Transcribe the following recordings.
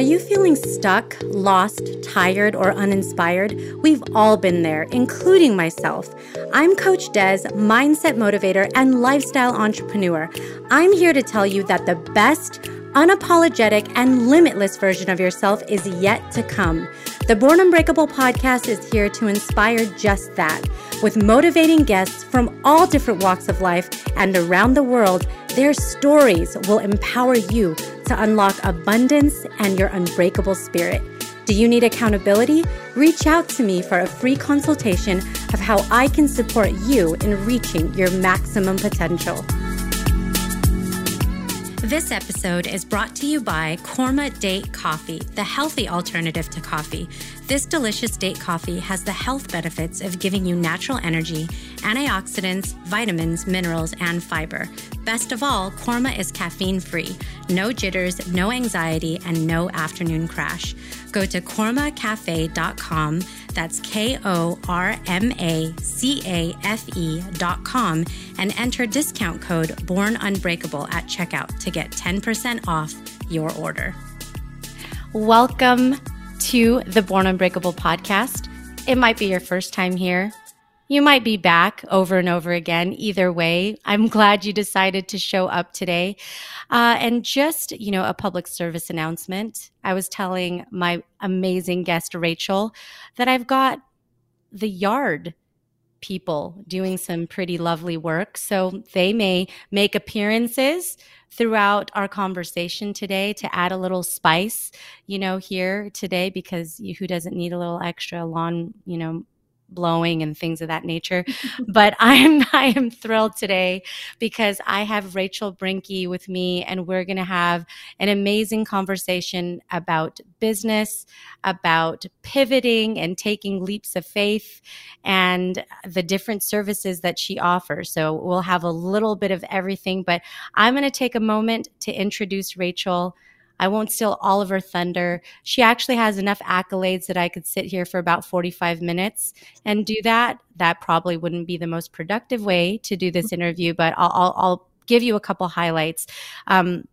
Are you feeling stuck, lost, tired, or uninspired? We've all been there, including myself. I'm Coach Des, mindset motivator and lifestyle entrepreneur. I'm here to tell you that the best, unapologetic, and limitless version of yourself is yet to come. The Born Unbreakable podcast is here to inspire just that. With motivating guests from all different walks of life and around the world, their stories will empower you to unlock abundance and your unbreakable spirit. Do you need accountability? Reach out to me for a free consultation of how I can support you in reaching your maximum potential. This episode is brought to you by Korma Date Coffee, the healthy alternative to coffee. This delicious date coffee has the health benefits of giving you natural energy, antioxidants, vitamins, minerals, and fiber. Best of all, Korma is caffeine free, no jitters, no anxiety, and no afternoon crash. Go to kormacafe.com, that's K O R M A C A F E.com, and enter discount code Born Unbreakable at checkout to get 10% off your order. Welcome to the Born Unbreakable podcast. It might be your first time here. You might be back over and over again. Either way, I'm glad you decided to show up today. Uh, and just, you know, a public service announcement. I was telling my amazing guest, Rachel, that I've got the yard people doing some pretty lovely work. So they may make appearances throughout our conversation today to add a little spice, you know, here today, because who doesn't need a little extra lawn, you know, blowing and things of that nature. but I'm I am thrilled today because I have Rachel Brenke with me and we're going to have an amazing conversation about business, about pivoting and taking leaps of faith and the different services that she offers. So we'll have a little bit of everything, but I'm going to take a moment to introduce Rachel. I won't steal all of her thunder. She actually has enough accolades that I could sit here for about 45 minutes and do that. That probably wouldn't be the most productive way to do this interview, but I'll, I'll, I'll give you a couple highlights. Um,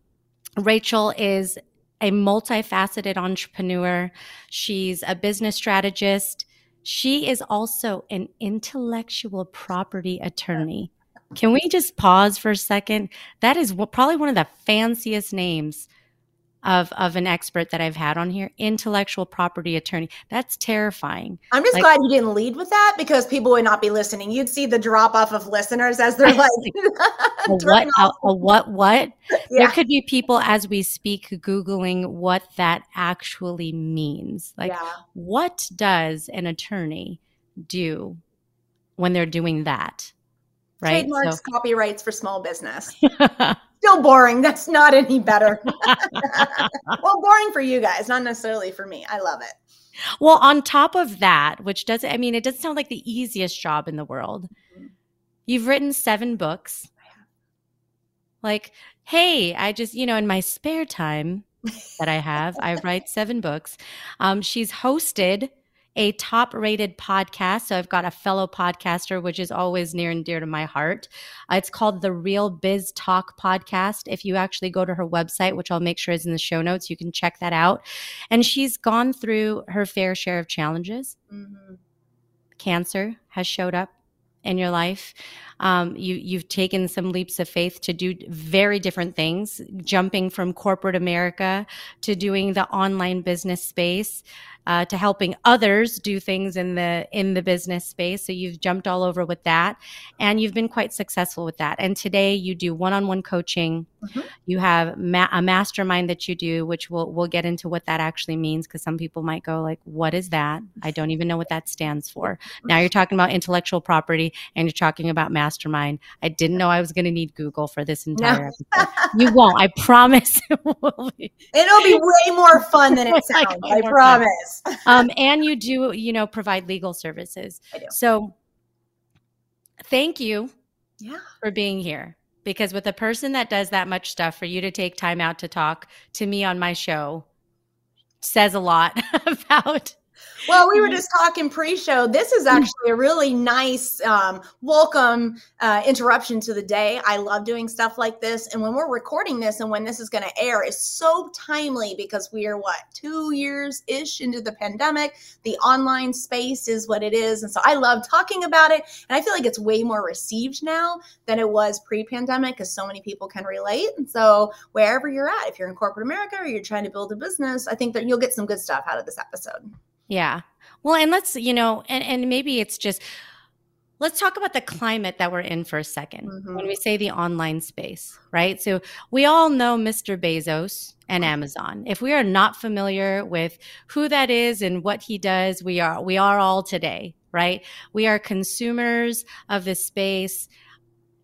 Rachel is a multifaceted entrepreneur. She's a business strategist. She is also an intellectual property attorney. Can we just pause for a second? That is probably one of the fanciest names of of an expert that I've had on here, intellectual property attorney. That's terrifying. I'm just like, glad you didn't lead with that because people would not be listening. You'd see the drop off of listeners as they're like, a what, a, a, what, what? Yeah. There could be people as we speak googling what that actually means. Like, yeah. what does an attorney do when they're doing that? Right. Trademarks, so, copyrights for small business. Still boring. That's not any better. well, boring for you guys, not necessarily for me. I love it. Well, on top of that, which doesn't, I mean, it doesn't sound like the easiest job in the world. Mm-hmm. You've written seven books. Like, hey, I just, you know, in my spare time that I have, I write seven books. Um, she's hosted a top rated podcast. So I've got a fellow podcaster, which is always near and dear to my heart. Uh, it's called the Real Biz Talk Podcast. If you actually go to her website, which I'll make sure is in the show notes, you can check that out. And she's gone through her fair share of challenges. Mm-hmm. Cancer has showed up in your life. Um, you you've taken some leaps of faith to do very different things, jumping from corporate America to doing the online business space uh, to helping others do things in the in the business space. So you've jumped all over with that, and you've been quite successful with that. And today you do one-on-one coaching. Mm-hmm. You have ma- a mastermind that you do, which we'll we'll get into what that actually means because some people might go like, "What is that? I don't even know what that stands for." Now you're talking about intellectual property, and you're talking about mastermind. I didn't know I was going to need Google for this entire no. episode. You won't. I promise. It will be. It'll be way more fun than it sounds. I promise um, and you do, you know, provide legal services. I do. So thank you yeah. for being here. Because with a person that does that much stuff, for you to take time out to talk to me on my show says a lot about well, we were just talking pre-show. This is actually a really nice, um, welcome uh, interruption to the day. I love doing stuff like this, and when we're recording this and when this is going to air, is so timely because we are what two years ish into the pandemic. The online space is what it is, and so I love talking about it. And I feel like it's way more received now than it was pre-pandemic because so many people can relate. And so wherever you're at, if you're in corporate America or you're trying to build a business, I think that you'll get some good stuff out of this episode. Yeah. Well, and let's, you know, and, and maybe it's just, let's talk about the climate that we're in for a 2nd mm-hmm. when we say the online space, right? So we all know Mr. Bezos and Amazon. If we are not familiar with who that is and what he does, we are we are all today, right? We are consumers of this space.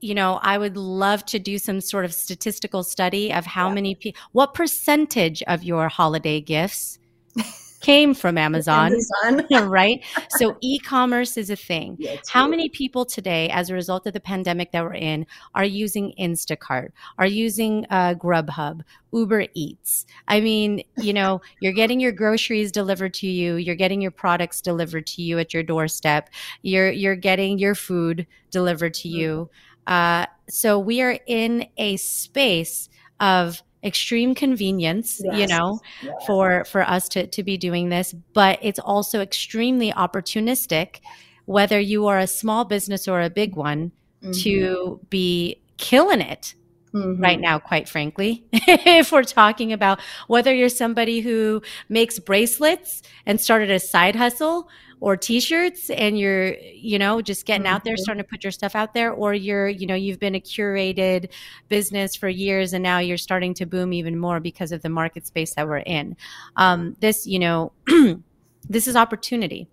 You know, I would love to do some sort of statistical study of how yeah. many people, what percentage of your holiday gifts came from Amazon, Amazon. right? So e-commerce is a thing. Yeah, How many people today, as a result of the pandemic that we're in, are using Instacart, are using uh, Grubhub, Uber Eats? I mean, you know, you're getting your groceries delivered to you, you're getting your products delivered to you at your doorstep, you're you're getting your food delivered to mm-hmm. you. Uh, so we are in a space of extreme convenience yes. you know for for us to to be doing this but it's also extremely opportunistic whether you are a small business or a big one mm-hmm. to be killing it Mm-hmm. right now, quite frankly. if we're talking about whether you're somebody who makes bracelets and started a side hustle or t-shirts and you're you know just getting out there mm-hmm. starting to put your stuff out there or you're you know you've been a curated business for years and now you're starting to boom even more because of the market space that we're in. Um, this you know this is opportunity.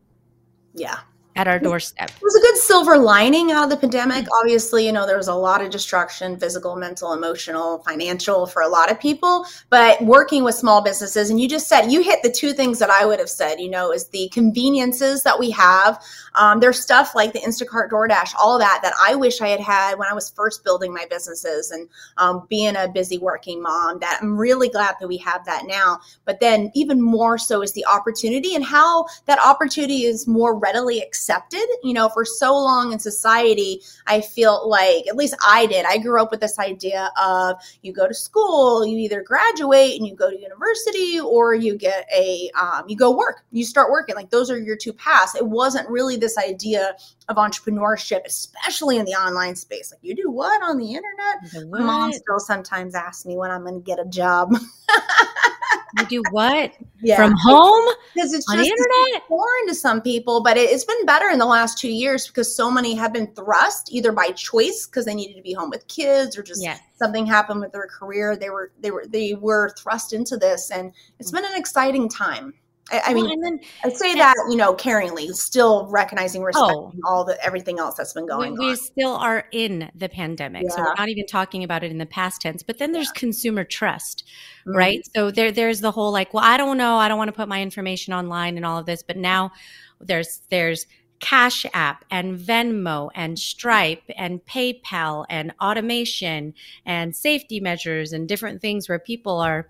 Yeah at our doorstep. It was a good silver lining out of the pandemic. Obviously, you know, there was a lot of destruction, physical, mental, emotional, financial for a lot of people, but working with small businesses and you just said you hit the two things that I would have said, you know, is the conveniences that we have. Um, there's stuff like the Instacart, DoorDash, all of that that I wish I had had when I was first building my businesses and um, being a busy working mom that I'm really glad that we have that now. But then even more so is the opportunity and how that opportunity is more readily accessible accepted. You know, for so long in society, I feel like, at least I did, I grew up with this idea of you go to school, you either graduate and you go to university or you get a, um, you go work, you start working. Like those are your two paths. It wasn't really this idea of entrepreneurship, especially in the online space. Like you do what on the internet? Mom still sometimes asks me when I'm going to get a job. you do what? Yeah. from home? Because it's just internet? foreign to some people but it, has been better in the last two years because so many have been thrust either by choice because they needed to be home with kids or just yes. something happened with their career. They were they were they were thrust into this and it's mm. been an exciting time I, I mean, well, then, I say that you know caringly, still recognizing, respecting oh, all the everything else that's been going we, on. We still are in the pandemic, yeah. so we're not even talking about it in the past tense. But then there's yeah. consumer trust, mm-hmm. right? So there, there's the whole like, well, I don't know, I don't want to put my information online and all of this, but now there's there's Cash App and Venmo and Stripe and PayPal and automation and safety measures and different things where people are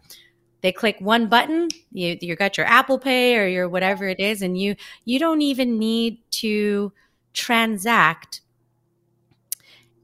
they click one button you you got your apple pay or your whatever it is and you you don't even need to transact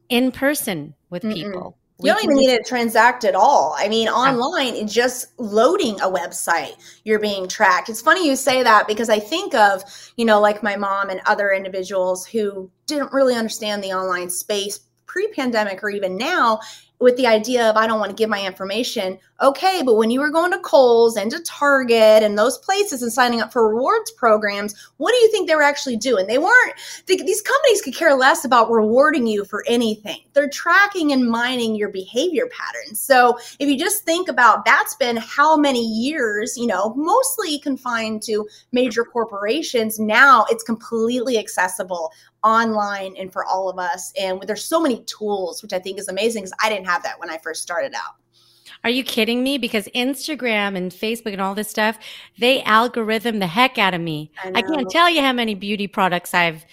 in person with Mm-mm. people you don't even need to transact at all. I mean, online, it's just loading a website, you're being tracked. It's funny you say that because I think of, you know, like my mom and other individuals who didn't really understand the online space pre pandemic or even now with the idea of I don't want to give my information. Okay, but when you were going to Kohl's and to Target and those places and signing up for rewards programs, what do you think they were actually doing? They weren't, they, these companies could care less about rewarding you for anything. They're tracking and mining your behavior patterns. So if you just think about that's been how many years, you know, mostly confined to major corporations. Now it's completely accessible online and for all of us. And there's so many tools, which I think is amazing because I didn't have that when I first started out. Are you kidding me? Because Instagram and Facebook and all this stuff, they algorithm the heck out of me. I, I can't tell you how many beauty products I've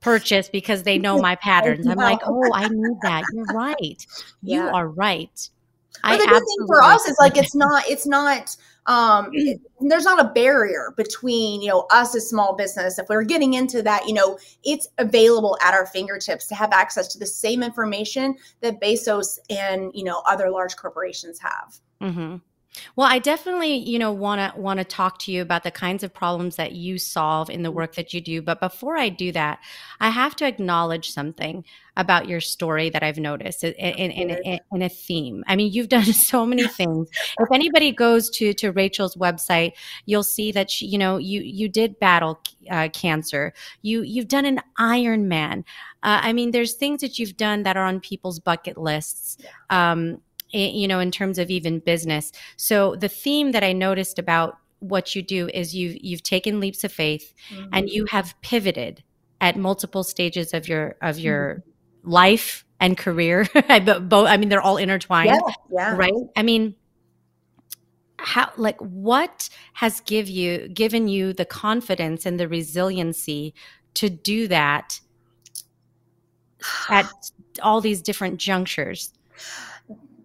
purchased because they know my patterns. I'm like, oh, I need that. You're right. You are right. But the good thing for us is like it's not it's not um, there's not a barrier between you know us as small business if we're getting into that you know it's available at our fingertips to have access to the same information that bezos and you know other large corporations have mm-hmm. Well, I definitely, you know, want to want to talk to you about the kinds of problems that you solve in the work that you do. But before I do that, I have to acknowledge something about your story that I've noticed in, in, in, in a theme. I mean, you've done so many things. if anybody goes to to Rachel's website, you'll see that she, you know you you did battle uh, cancer. You you've done an Ironman. Uh, I mean, there's things that you've done that are on people's bucket lists. Um, you know in terms of even business so the theme that i noticed about what you do is you've you've taken leaps of faith mm-hmm. and you have pivoted at multiple stages of your of your mm-hmm. life and career both i mean they're all intertwined yeah, yeah. right i mean how like what has give you given you the confidence and the resiliency to do that at all these different junctures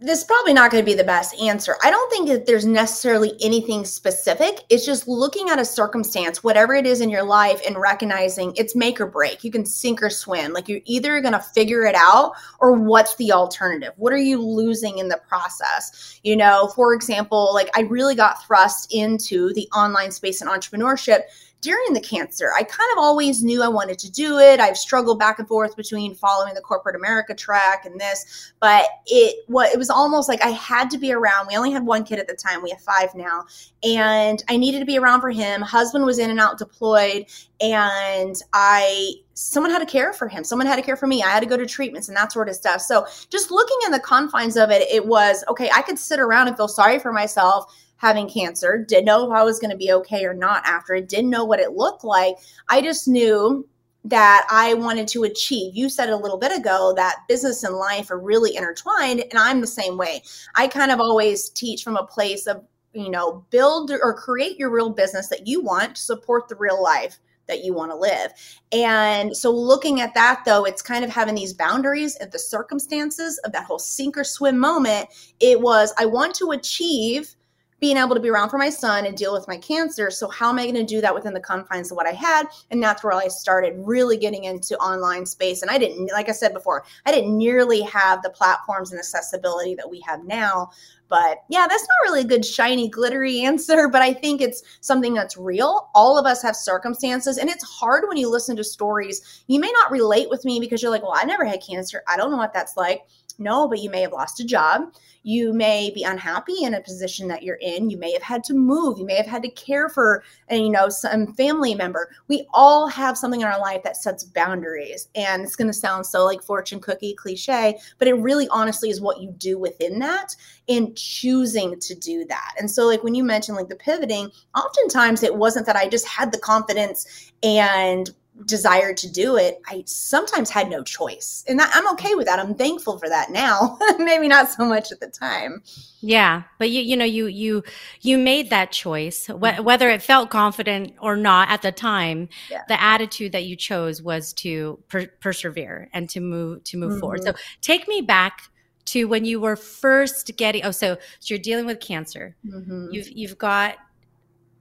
this is probably not going to be the best answer. I don't think that there's necessarily anything specific. It's just looking at a circumstance, whatever it is in your life, and recognizing it's make or break. You can sink or swim. Like you're either going to figure it out or what's the alternative? What are you losing in the process? You know, for example, like I really got thrust into the online space and entrepreneurship during the cancer. I kind of always knew I wanted to do it. I've struggled back and forth between following the corporate America track and this, but it what it was almost like I had to be around. We only had one kid at the time. We have five now, and I needed to be around for him. Husband was in and out deployed, and I someone had to care for him. Someone had to care for me. I had to go to treatments and that sort of stuff. So just looking in the confines of it, it was okay. I could sit around and feel sorry for myself having cancer, didn't know if I was going to be okay or not after it, didn't know what it looked like. I just knew that I wanted to achieve. You said a little bit ago that business and life are really intertwined, and I'm the same way. I kind of always teach from a place of, you know, build or create your real business that you want to support the real life that you want to live. And so looking at that though, it's kind of having these boundaries of the circumstances of that whole sink or swim moment. It was I want to achieve being able to be around for my son and deal with my cancer. So, how am I going to do that within the confines of what I had? And that's where I started really getting into online space. And I didn't, like I said before, I didn't nearly have the platforms and accessibility that we have now. But yeah, that's not really a good, shiny, glittery answer, but I think it's something that's real. All of us have circumstances, and it's hard when you listen to stories. You may not relate with me because you're like, well, I never had cancer. I don't know what that's like. No, but you may have lost a job. You may be unhappy in a position that you're in. You may have had to move. You may have had to care for, and you know, some family member. We all have something in our life that sets boundaries. And it's going to sound so like fortune cookie cliche, but it really honestly is what you do within that and choosing to do that. And so, like when you mentioned like the pivoting, oftentimes it wasn't that I just had the confidence and desire to do it, I sometimes had no choice. And that, I'm okay with that. I'm thankful for that now. Maybe not so much at the time. Yeah, but you you know you you you made that choice wh- mm-hmm. whether it felt confident or not at the time. Yeah. The attitude that you chose was to per- persevere and to move to move mm-hmm. forward. So take me back to when you were first getting oh so, so you're dealing with cancer. Mm-hmm. You've you've got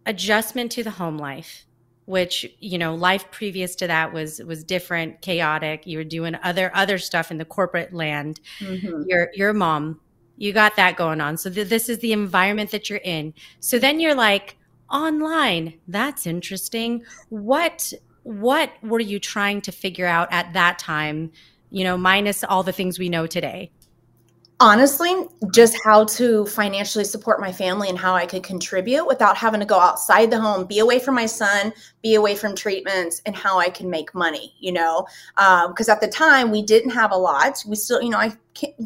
adjustment to the home life which you know life previous to that was was different chaotic. You were doing other other stuff in the corporate land. Mm-hmm. your your mom you got that going on. So th- this is the environment that you're in. So then you're like online that's interesting. What what were you trying to figure out at that time you know minus all the things we know today honestly just how to financially support my family and how i could contribute without having to go outside the home be away from my son be away from treatments and how i can make money you know? Because um, at the time we didn't have a lot. We still you know i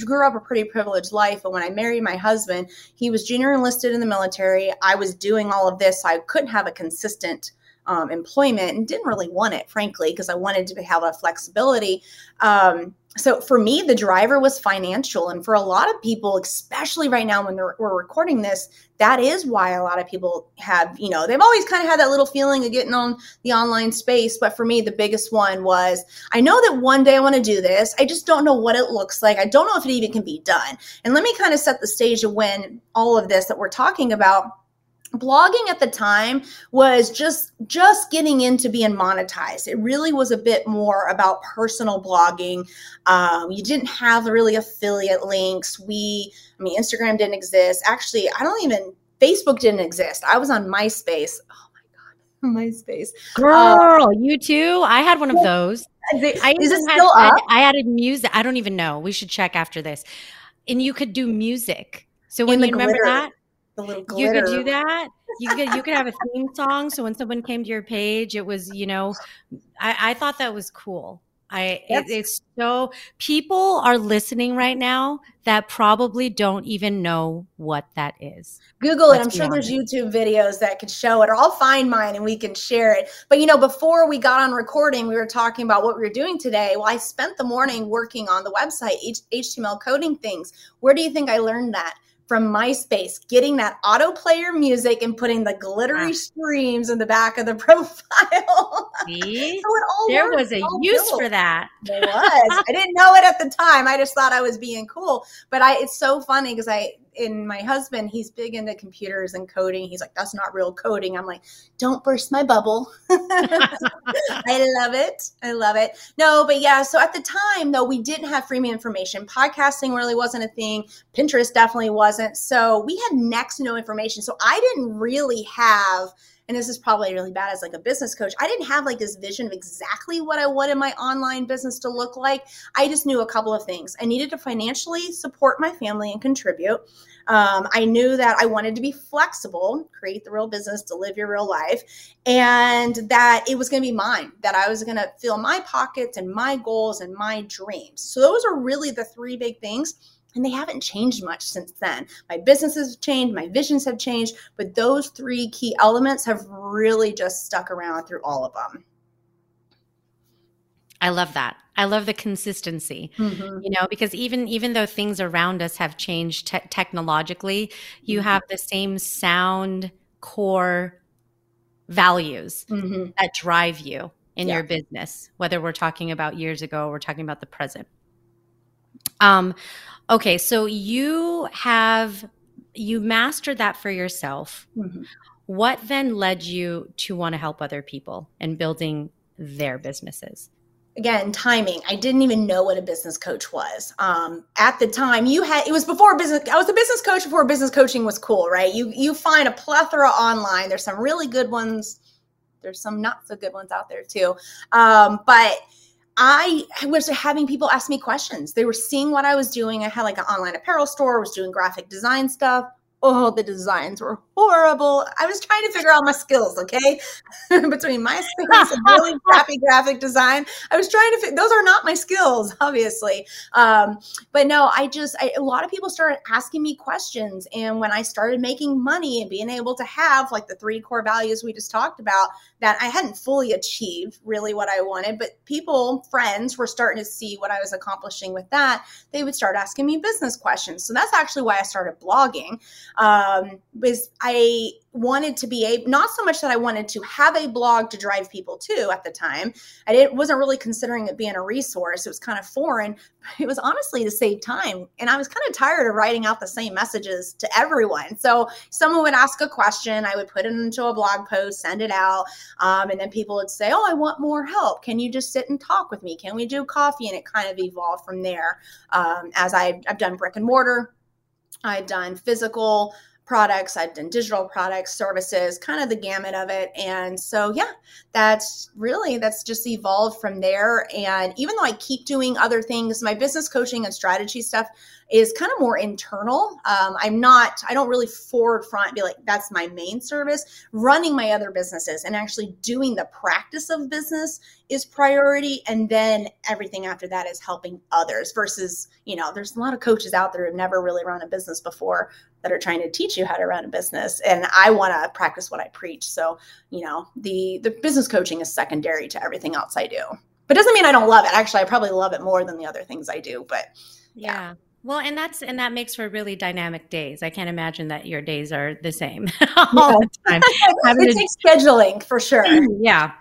grew up a pretty privileged life but when i married my husband he was junior enlisted in the military. I was doing all of this so i couldn't have a consistent um, employment and didn't really want it frankly because i wanted to have a flexibility. Um, so for me the driver was financial and for a lot of people especially right now when we're recording this that is why a lot of people have you know they've always kind of had that little feeling of getting on the online space but for me the biggest one was i know that one day i want to do this i just don't know what it looks like i don't know if it even can be done. And let me kind of set the stage of when all of this that we're talking about blogging at the time was just just getting into being monetized. It really was a bit more about personal blogging. Um, you didn't have really affiliate links. We i mean instagram didn't exist. Actually i don't even facebook didn't exist. I was on myspace. Oh my god myspace. Girl uh, you too? I had one of those. I is it still had, up? I, I added music i don't even know. We should check after this. And you could do music. So when you remember that the little glitter. You could do that. You could you could have a theme song. So when someone came to your page, it was you know, I, I thought that was cool. I it, it's so people are listening right now that probably don't even know what that is. Google it. I'm sure there's YouTube videos that could show it, or I'll find mine and we can share it. But you know, before we got on recording, we were talking about what we were doing today. Well, I spent the morning working on the website, HTML coding things. Where do you think I learned that? From MySpace, getting that auto player music and putting the glittery streams in the back of the profile. See? so there was a use for that. There was. I didn't know it at the time. I just thought I was being cool. But I it's so funny because I in my husband, he's big into computers and coding. He's like, that's not real coding. I'm like, don't burst my bubble. I love it. I love it. No, but yeah. So at the time, though, we didn't have freemium information. Podcasting really wasn't a thing. Pinterest definitely wasn't. So we had next to no information. So I didn't really have and this is probably really bad as like a business coach i didn't have like this vision of exactly what i wanted my online business to look like. I just knew a couple of things. I needed to financially support my family and contribute. Um, i knew that i wanted to be flexible create the real business to live your real life and that it was going to be mine that i was going to fill my pockets and my goals and my dreams. So those are really the three big things and they haven't changed much since then. My businesses have changed, my visions have changed, but those three key elements have really just stuck around through all of them. I love that. I love the consistency. Mm-hmm. You know, because even even though things around us have changed te- technologically, you mm-hmm. have the same sound core values mm-hmm. that drive you in yeah. your business, whether we're talking about years ago or we're talking about the present. Um, okay, so you have you mastered that for yourself. Mm-hmm. What then led you to want to help other people and building their businesses? again timing i didn't even know what a business coach was um, at the time you had it was before business i was a business coach before business coaching was cool right you you find a plethora online there's some really good ones there's some not so good ones out there too um, but I was having people ask me questions. They were seeing what I was doing. I had like an online apparel store, was doing graphic design stuff oh, the designs were horrible. I was trying to figure out my skills, okay? Between my skills and really crappy graphic design, I was trying to, fi- those are not my skills, obviously. Um, but no, I just, I, a lot of people started asking me questions. And when I started making money and being able to have like the three core values we just talked about, that I hadn't fully achieved really what I wanted, but people, friends were starting to see what I was accomplishing with that. They would start asking me business questions. So that's actually why I started blogging um, was I wanted to be a not so much that I wanted to have a blog to drive people to at the time. I didn't wasn't really considering it being a resource. It was kind of foreign. It was honestly to save time, and I was kind of tired of writing out the same messages to everyone. So someone would ask a question, I would put it into a blog post, send it out, um, and then people would say, "Oh, I want more help. Can you just sit and talk with me? Can we do coffee?" And it kind of evolved from there. Um, as I, I've done brick and mortar I've done physical products, I've done digital products, services, kind of the gamut of it. And so, yeah, that's really, that's just evolved from there. And even though I keep doing other things, my business coaching and strategy stuff is kind of more internal. Um, I'm not, I don't really forward front be like, that's my main service. Running my other businesses and actually doing the practice of business is priority. And then everything after that is helping others versus, you know, there's a lot of coaches out there who've never really run a business before that are trying to teach you how to run a business. And I want to practice what I preach. So, you know, the, the business coaching is secondary to everything else I do. But doesn't mean I don't love it. Actually, I probably love it more than the other things I do. But yeah. yeah. Well, and that's and that makes for really dynamic days. I can't imagine that your days are the same all the time. it takes scheduling for sure. yeah.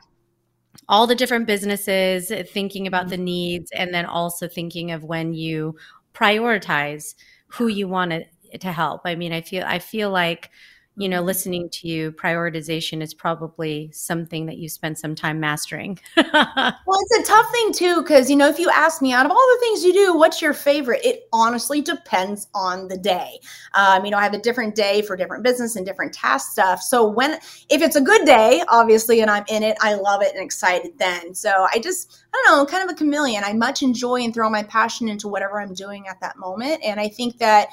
All the different businesses, uh, thinking about the mm-hmm. needs, and then also thinking of when you prioritize who you want to, to help. I mean, I feel I feel like you know, listening to you, prioritization is probably something that you spend some time mastering. well, it's a tough thing too, because, you know, if you ask me out of all the things you do, what's your favorite? It honestly depends on the day. Um, you know, I have a different day for different business and different task stuff. So when, if it's a good day, obviously, and I'm in it, I love it and excited then. So I just, I don't know, kind of a chameleon. I much enjoy and throw my passion into whatever I'm doing at that moment. And I think that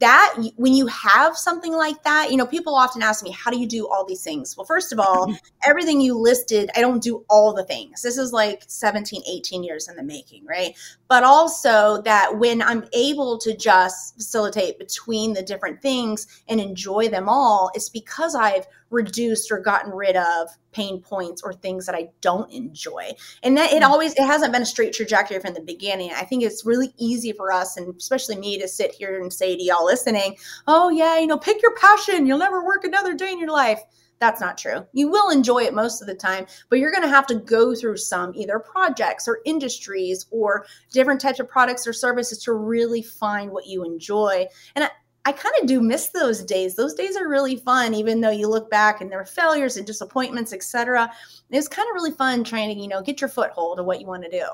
that when you have something like that you know people often ask me how do you do all these things? Well first of all mm-hmm. everything you listed i don't do all the things. This is like 17 18 years in the making right? But also that when i'm able to just facilitate between the different things and enjoy them all it's because i've reduced or gotten rid of pain points or things that I don't enjoy. And that it mm. always it hasn't been a straight trajectory from the beginning. I think it's really easy for us and especially me to sit here and say to y'all listening, "Oh yeah, you know, pick your passion. You'll never work another day in your life." That's not true. You will enjoy it most of the time, but you're going to have to go through some either projects or industries or different types of products or services to really find what you enjoy. And I kind of do miss those days. Those days are really fun, even though you look back and there were failures and disappointments, etc. It's kind of really fun trying to, you know, get your foothold of what you want to do.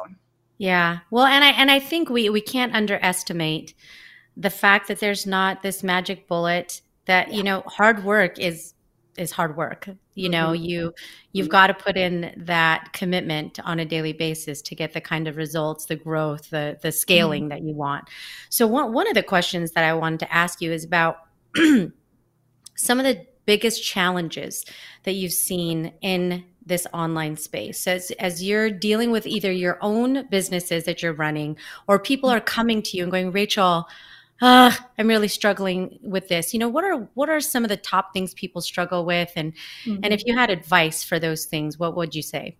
Yeah. Well, and I and I think we we can't underestimate the fact that there's not this magic bullet that, yeah. you know, hard work is is hard work you know mm-hmm. you you've got to put in that commitment on a daily basis to get the kind of results the growth the the scaling mm-hmm. that you want so one, one of the questions that i wanted to ask you is about some of the biggest challenges that you've seen in this online space as, as you're dealing with either your own businesses that you're running or people mm-hmm. are coming to you and going rachel uh, I'm really struggling with this. You know, what are what are some of the top things people struggle with, and mm-hmm. and if you had advice for those things, what would you say?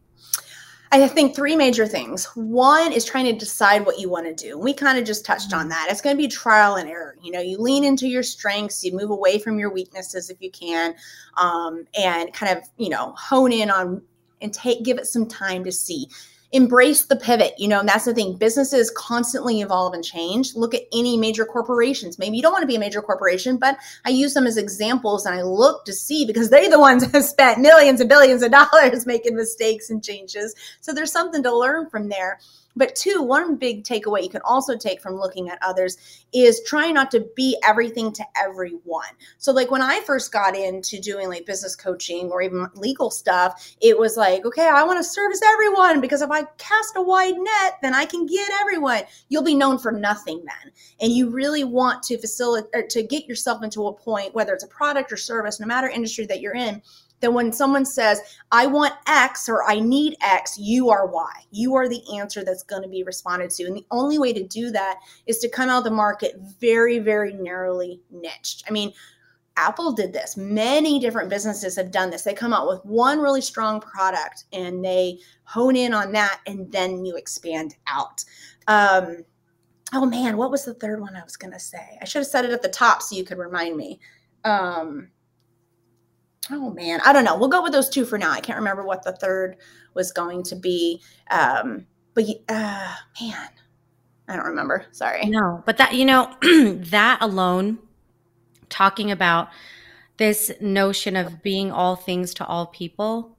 I think three major things. One is trying to decide what you want to do. We kind of just touched on mm-hmm. that. It's going to be trial and error. You know, you lean into your strengths, you move away from your weaknesses if you can, um, and kind of you know hone in on and take give it some time to see embrace the pivot you know and that's the thing. Businesses constantly evolve and change. Look at any major corporations. Maybe you don't want to be a major corporation but i use them as examples and i look to see because they're the ones that spent millions and billions of dollars making mistakes and changes. So there's something to learn from there but two, one big takeaway you can also take from looking at others is trying not to be everything to everyone. So, like when I first got into doing like business coaching or even legal stuff, it was like, okay, I want to service everyone because if I cast a wide net, then I can get everyone. You'll be known for nothing then. And you really want to facilitate to get yourself into a point, whether it's a product or service, no matter industry that you're in, that when someone says, I want X or I need X, you are Y. You are the answer that's going to be responded to. And the only way to do that is to come out of the market very, very narrowly niched. I mean, Apple did this. Many different businesses have done this. They come out with one really strong product and they hone in on that and then you expand out. Um, oh man, what was the third one I was going to say? I should have said it at the top so you could remind me. Um, oh man, I don't know. We'll go with those two for now. I can't remember what the third was going to be. Um, but uh, man, I don't remember. Sorry. No, but that you know that alone, talking about this notion of being all things to all people,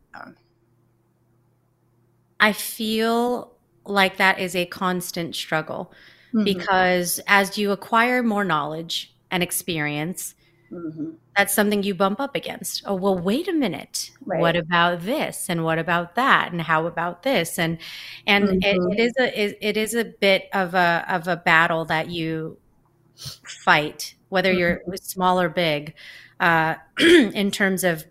I feel like that is a constant struggle mm-hmm. because as you acquire more knowledge and experience Mm-hmm. That's something you bump up against. Oh, well, wait a minute. Right. What about this? And what about that? And how about this? And and mm-hmm. it, it is a it, it is a bit of a of a battle that you fight, whether you're mm-hmm. small or big, uh, in terms of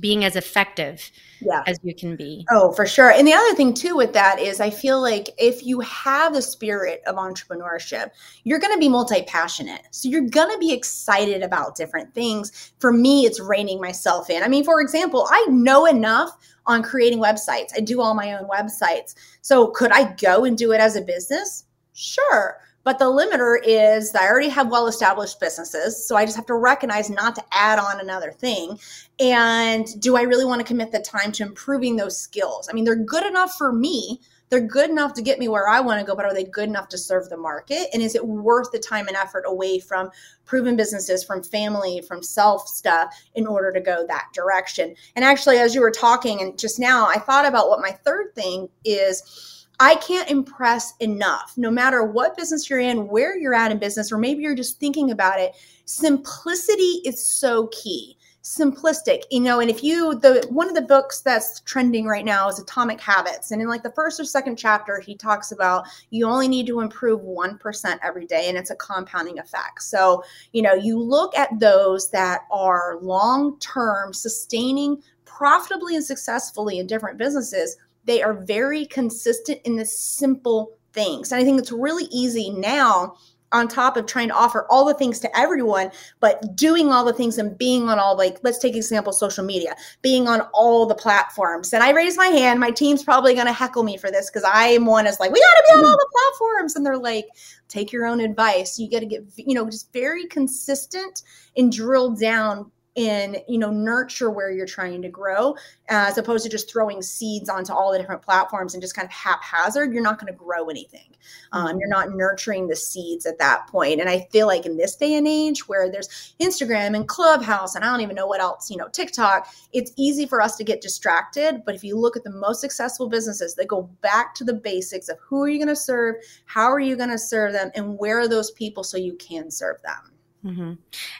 being as effective yeah. as you can be. Oh, for sure. And the other thing too with that is I feel like if you have the spirit of entrepreneurship, you're going to be multi-passionate. So you're going to be excited about different things. For me, it's reining myself in. I mean, for example, I know enough on creating websites. I do all my own websites. So could I go and do it as a business? Sure. But the limiter is I already have well established businesses. So I just have to recognize not to add on another thing. And do I really want to commit the time to improving those skills? I mean, they're good enough for me, they're good enough to get me where I want to go, but are they good enough to serve the market? And is it worth the time and effort away from proven businesses, from family, from self stuff in order to go that direction? And actually, as you were talking and just now, I thought about what my third thing is. I can't impress enough, no matter what business you're in, where you're at in business, or maybe you're just thinking about it. Simplicity is so key simplistic you know and if you the one of the books that's trending right now is atomic habits and in like the first or second chapter he talks about you only need to improve 1% every day and it's a compounding effect so you know you look at those that are long term sustaining profitably and successfully in different businesses they are very consistent in the simple things and i think it's really easy now on top of trying to offer all the things to everyone, but doing all the things and being on all like let's take example social media, being on all the platforms. And I raise my hand. My team's probably going to heckle me for this because I am one is like we got to be on all the platforms, and they're like take your own advice. You got to get you know just very consistent and drill down in you know nurture where you're trying to grow as opposed to just throwing seeds onto all the different platforms and just kind of haphazard you're not going to grow anything um, mm-hmm. you're not nurturing the seeds at that point and i feel like in this day and age where there's instagram and clubhouse and i don't even know what else you know tiktok it's easy for us to get distracted but if you look at the most successful businesses they go back to the basics of who are you going to serve how are you going to serve them and where are those people so you can serve them Mm-hmm.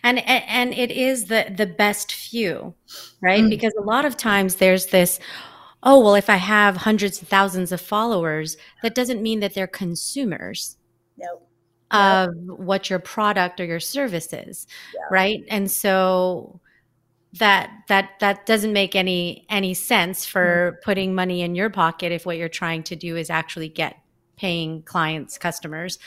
And and it is the the best few, right? Mm. Because a lot of times there's this, oh well, if I have hundreds of thousands of followers, that doesn't mean that they're consumers. No. Of what your product or your service is, yeah. right? And so that that that doesn't make any any sense for mm. putting money in your pocket if what you're trying to do is actually get paying clients, customers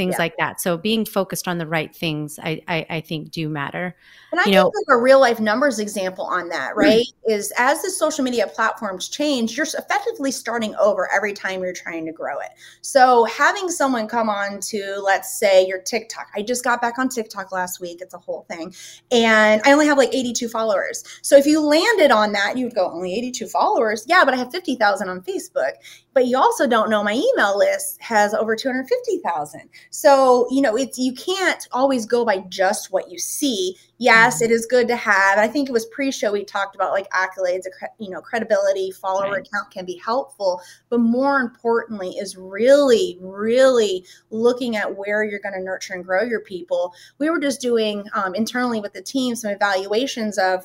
things yeah. like that. So being focused on the right things, I, I, I think do matter. And I you think know, like a real life numbers example on that, right? Mm-hmm. Is as the social media platforms change, you're effectively starting over every time you're trying to grow it. So having someone come on to, let's say, your TikTok. I just got back on TikTok last week. It's a whole thing. And I only have like 82 followers. So if you landed on that, you would go, only 82 followers. Yeah, but I have 50,000 on Facebook. But you also don't know my email list has over 250,000. So, you know, it's you can't always go by just what you see. Yes, mm-hmm. it is good to have. I think it was pre-show we talked about like accolades, you know, credibility, follower right. account can be helpful, but more importantly is really really looking at where you're going to nurture and grow your people. We were just doing um, internally with the team some evaluations of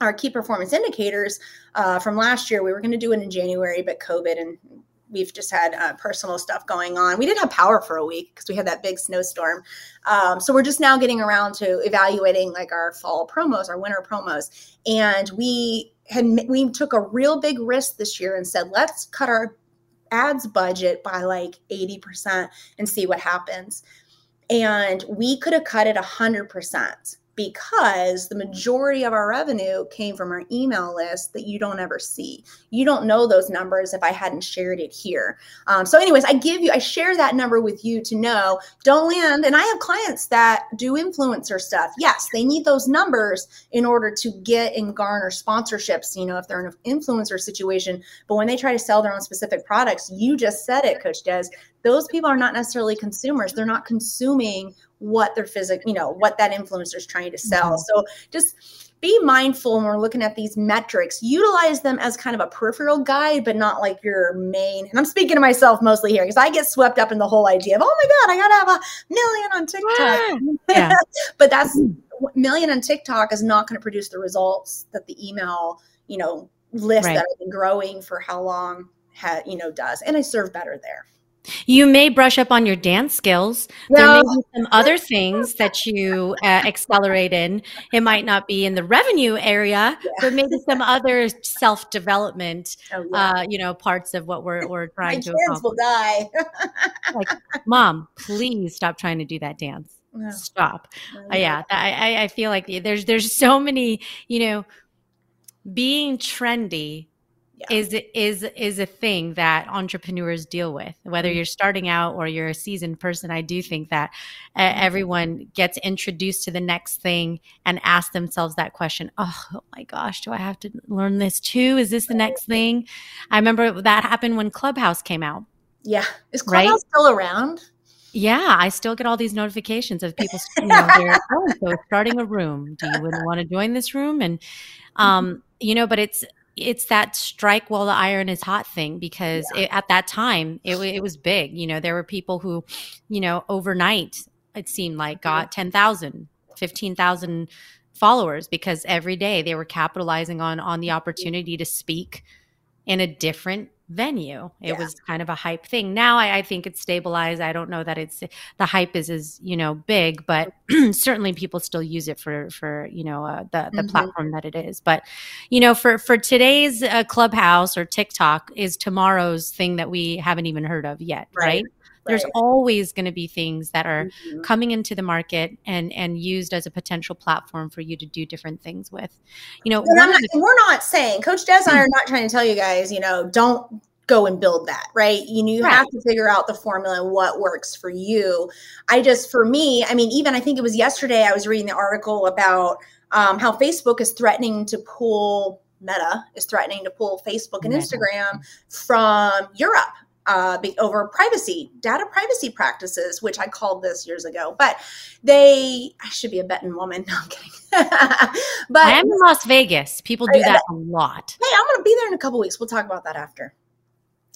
our key performance indicators uh, from last year. We were going to do it in January, but COVID and we've just had uh, personal stuff going on. We didn't have power for a week because we had that big snowstorm. Um, so we're just now getting around to evaluating like our fall promos, our winter promos, and we had we took a real big risk this year and said let's cut our ads budget by like 80% and see what happens. And we could have cut it 100% because the majority of our revenue came from our email list that you don't ever see. You don't know those numbers if I hadn't shared it here. Um, so, anyways, I give you, I share that number with you to know don't land. And I have clients that do influencer stuff. Yes, they need those numbers in order to get and garner sponsorships, you know, if they're in an influencer situation. But when they try to sell their own specific products, you just said it, Coach Des, those people are not necessarily consumers. They're not consuming what their physical, you know, what that influencer is trying to sell. Mm-hmm. So just be mindful when we're looking at these metrics. Utilize them as kind of a peripheral guide, but not like your main. And I'm speaking to myself mostly here because I get swept up in the whole idea of, oh my God, I got to have a million on TikTok. Yeah. but that's million on TikTok is not going to produce the results that the email, you know, list right. that I've been growing for how long, ha- you know, does. And I serve better there. You may brush up on your dance skills. No. There may be some other things that you uh, accelerate in. It might not be in the revenue area, yeah. but maybe some other self development, oh, yeah. uh, you know, parts of what we're, we're trying My to accomplish. will die. like, mom, please stop trying to do that dance. No. Stop. Uh, yeah, I, I feel like there's there's so many, you know, being trendy yeah. is is is a thing that entrepreneurs deal with whether mm-hmm. you're starting out or you're a seasoned person i do think that uh, mm-hmm. everyone gets introduced to the next thing and ask themselves that question oh, oh, my gosh do i have to learn this too is this the next thing i remember that happened when clubhouse came out yeah is clubhouse right? still around yeah, I still get all these notifications of people know, they're oh, so starting a room. Do you want to join this room? And mm-hmm. um, you know, but it's it's that strike while the iron is hot thing because yeah. it, at that time it, it was big. You know, there were people who, you know, overnight it seemed like got 10,000, 15,000 followers because every day they were capitalizing on on the mm-hmm. opportunity to speak in a different venue. It yeah. was kind of a hype thing. Now I, I, think it's stabilized. I don't know that it's the hype is as you know big, but certainly people still use it for for you know uh, the the mm-hmm. platform that it is. But you know for for today's uh, Clubhouse or TikTok is tomorrow's thing that we haven't even heard of yet, right? right? There's always going to be things that are mm-hmm. coming into the market and and used as a potential platform for you to do different things with. You know, not, the- we're not saying Coach Des and I are not trying to tell you guys, you know, don't go and build that, right? You know, you right. have to figure out the formula and what works for you. I just, for me, I mean, even I think it was yesterday I was reading the article about um, how Facebook is threatening to pull Meta is threatening to pull Facebook and Instagram from Europe uh, over privacy, data privacy practices, which I called this years ago. But they, I should be a betting woman. No, I'm kidding. but I am in Las Vegas. People do that a lot. Hey, I'm going to be there in a couple weeks. We'll talk about that after.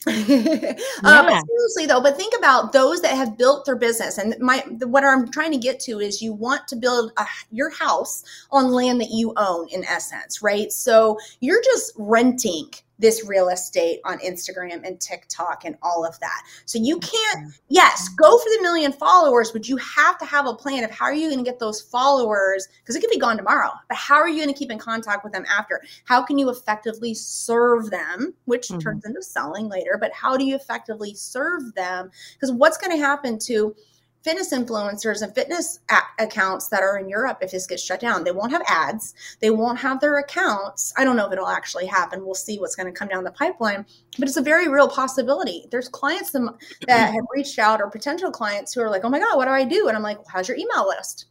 yeah. uh, but seriously though but think about those that have built their business and my the, what i'm trying to get to is you want to build a, your house on land that you own in essence right so you're just renting this real estate on Instagram and TikTok and all of that. So you can't, yes, go for the million followers, but you have to have a plan of how are you going to get those followers because it could be gone tomorrow. But how are you going to keep in contact with them after? How can you effectively serve them, which mm-hmm. turns into selling later, but how do you effectively serve them? Because what's going to happen to fitness influencers and fitness a- accounts that are in Europe if this gets shut down. They won't have ads. They won't have their accounts. I don't know if it'll actually happen. We'll see what's going to come down the pipeline, but it's a very real possibility. There's clients that have reached out or potential clients who are like, "Oh my god, what do I do?" And I'm like, well, "How's your email list?"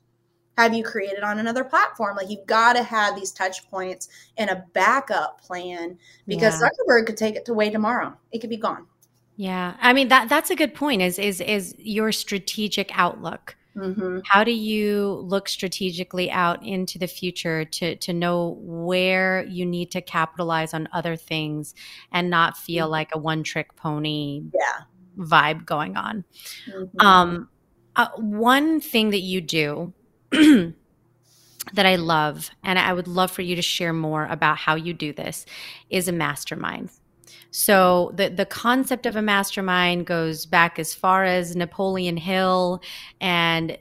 Have you created on another platform? Like you've got to have these touch points and a backup plan because yeah. Zuckerberg could take it away tomorrow. It could be gone. Yeah. I mean that that's a good point is is is your strategic outlook. Mm-hmm. How do you look strategically out into the future to to know where you need to capitalize on other things and not feel mm-hmm. like a one trick pony yeah. vibe going on? Mm-hmm. Um, uh, one thing that you do that I love, and I would love for you to share more about how you do this, is a mastermind. So the the concept of a mastermind goes back as far as Napoleon Hill and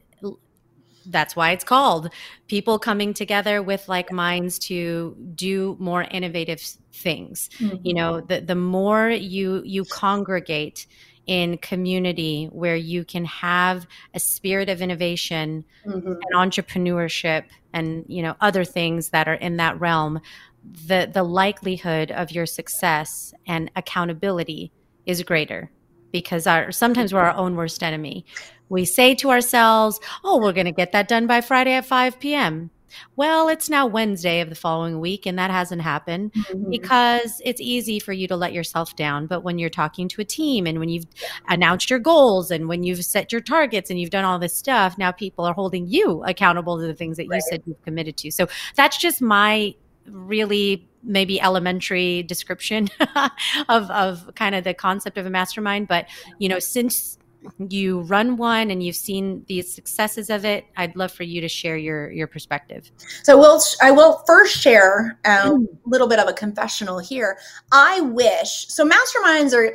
that's why it's called people coming together with like minds to do more innovative things mm-hmm. you know the the more you you congregate in community where you can have a spirit of innovation mm-hmm. and entrepreneurship and you know other things that are in that realm the the likelihood of your success and accountability is greater because our sometimes we're our own worst enemy. We say to ourselves, "Oh, we're going to get that done by Friday at 5 p.m." Well, it's now Wednesday of the following week, and that hasn't happened mm-hmm. because it's easy for you to let yourself down. But when you're talking to a team and when you've announced your goals and when you've set your targets and you've done all this stuff, now people are holding you accountable to the things that right. you said you've committed to. So that's just my really maybe elementary description of, of kind of the concept of a mastermind but you know since you run one and you've seen the successes of it i'd love for you to share your your perspective. So we'll i will first share um, hmm. a little bit of a confessional here. I wish so masterminds are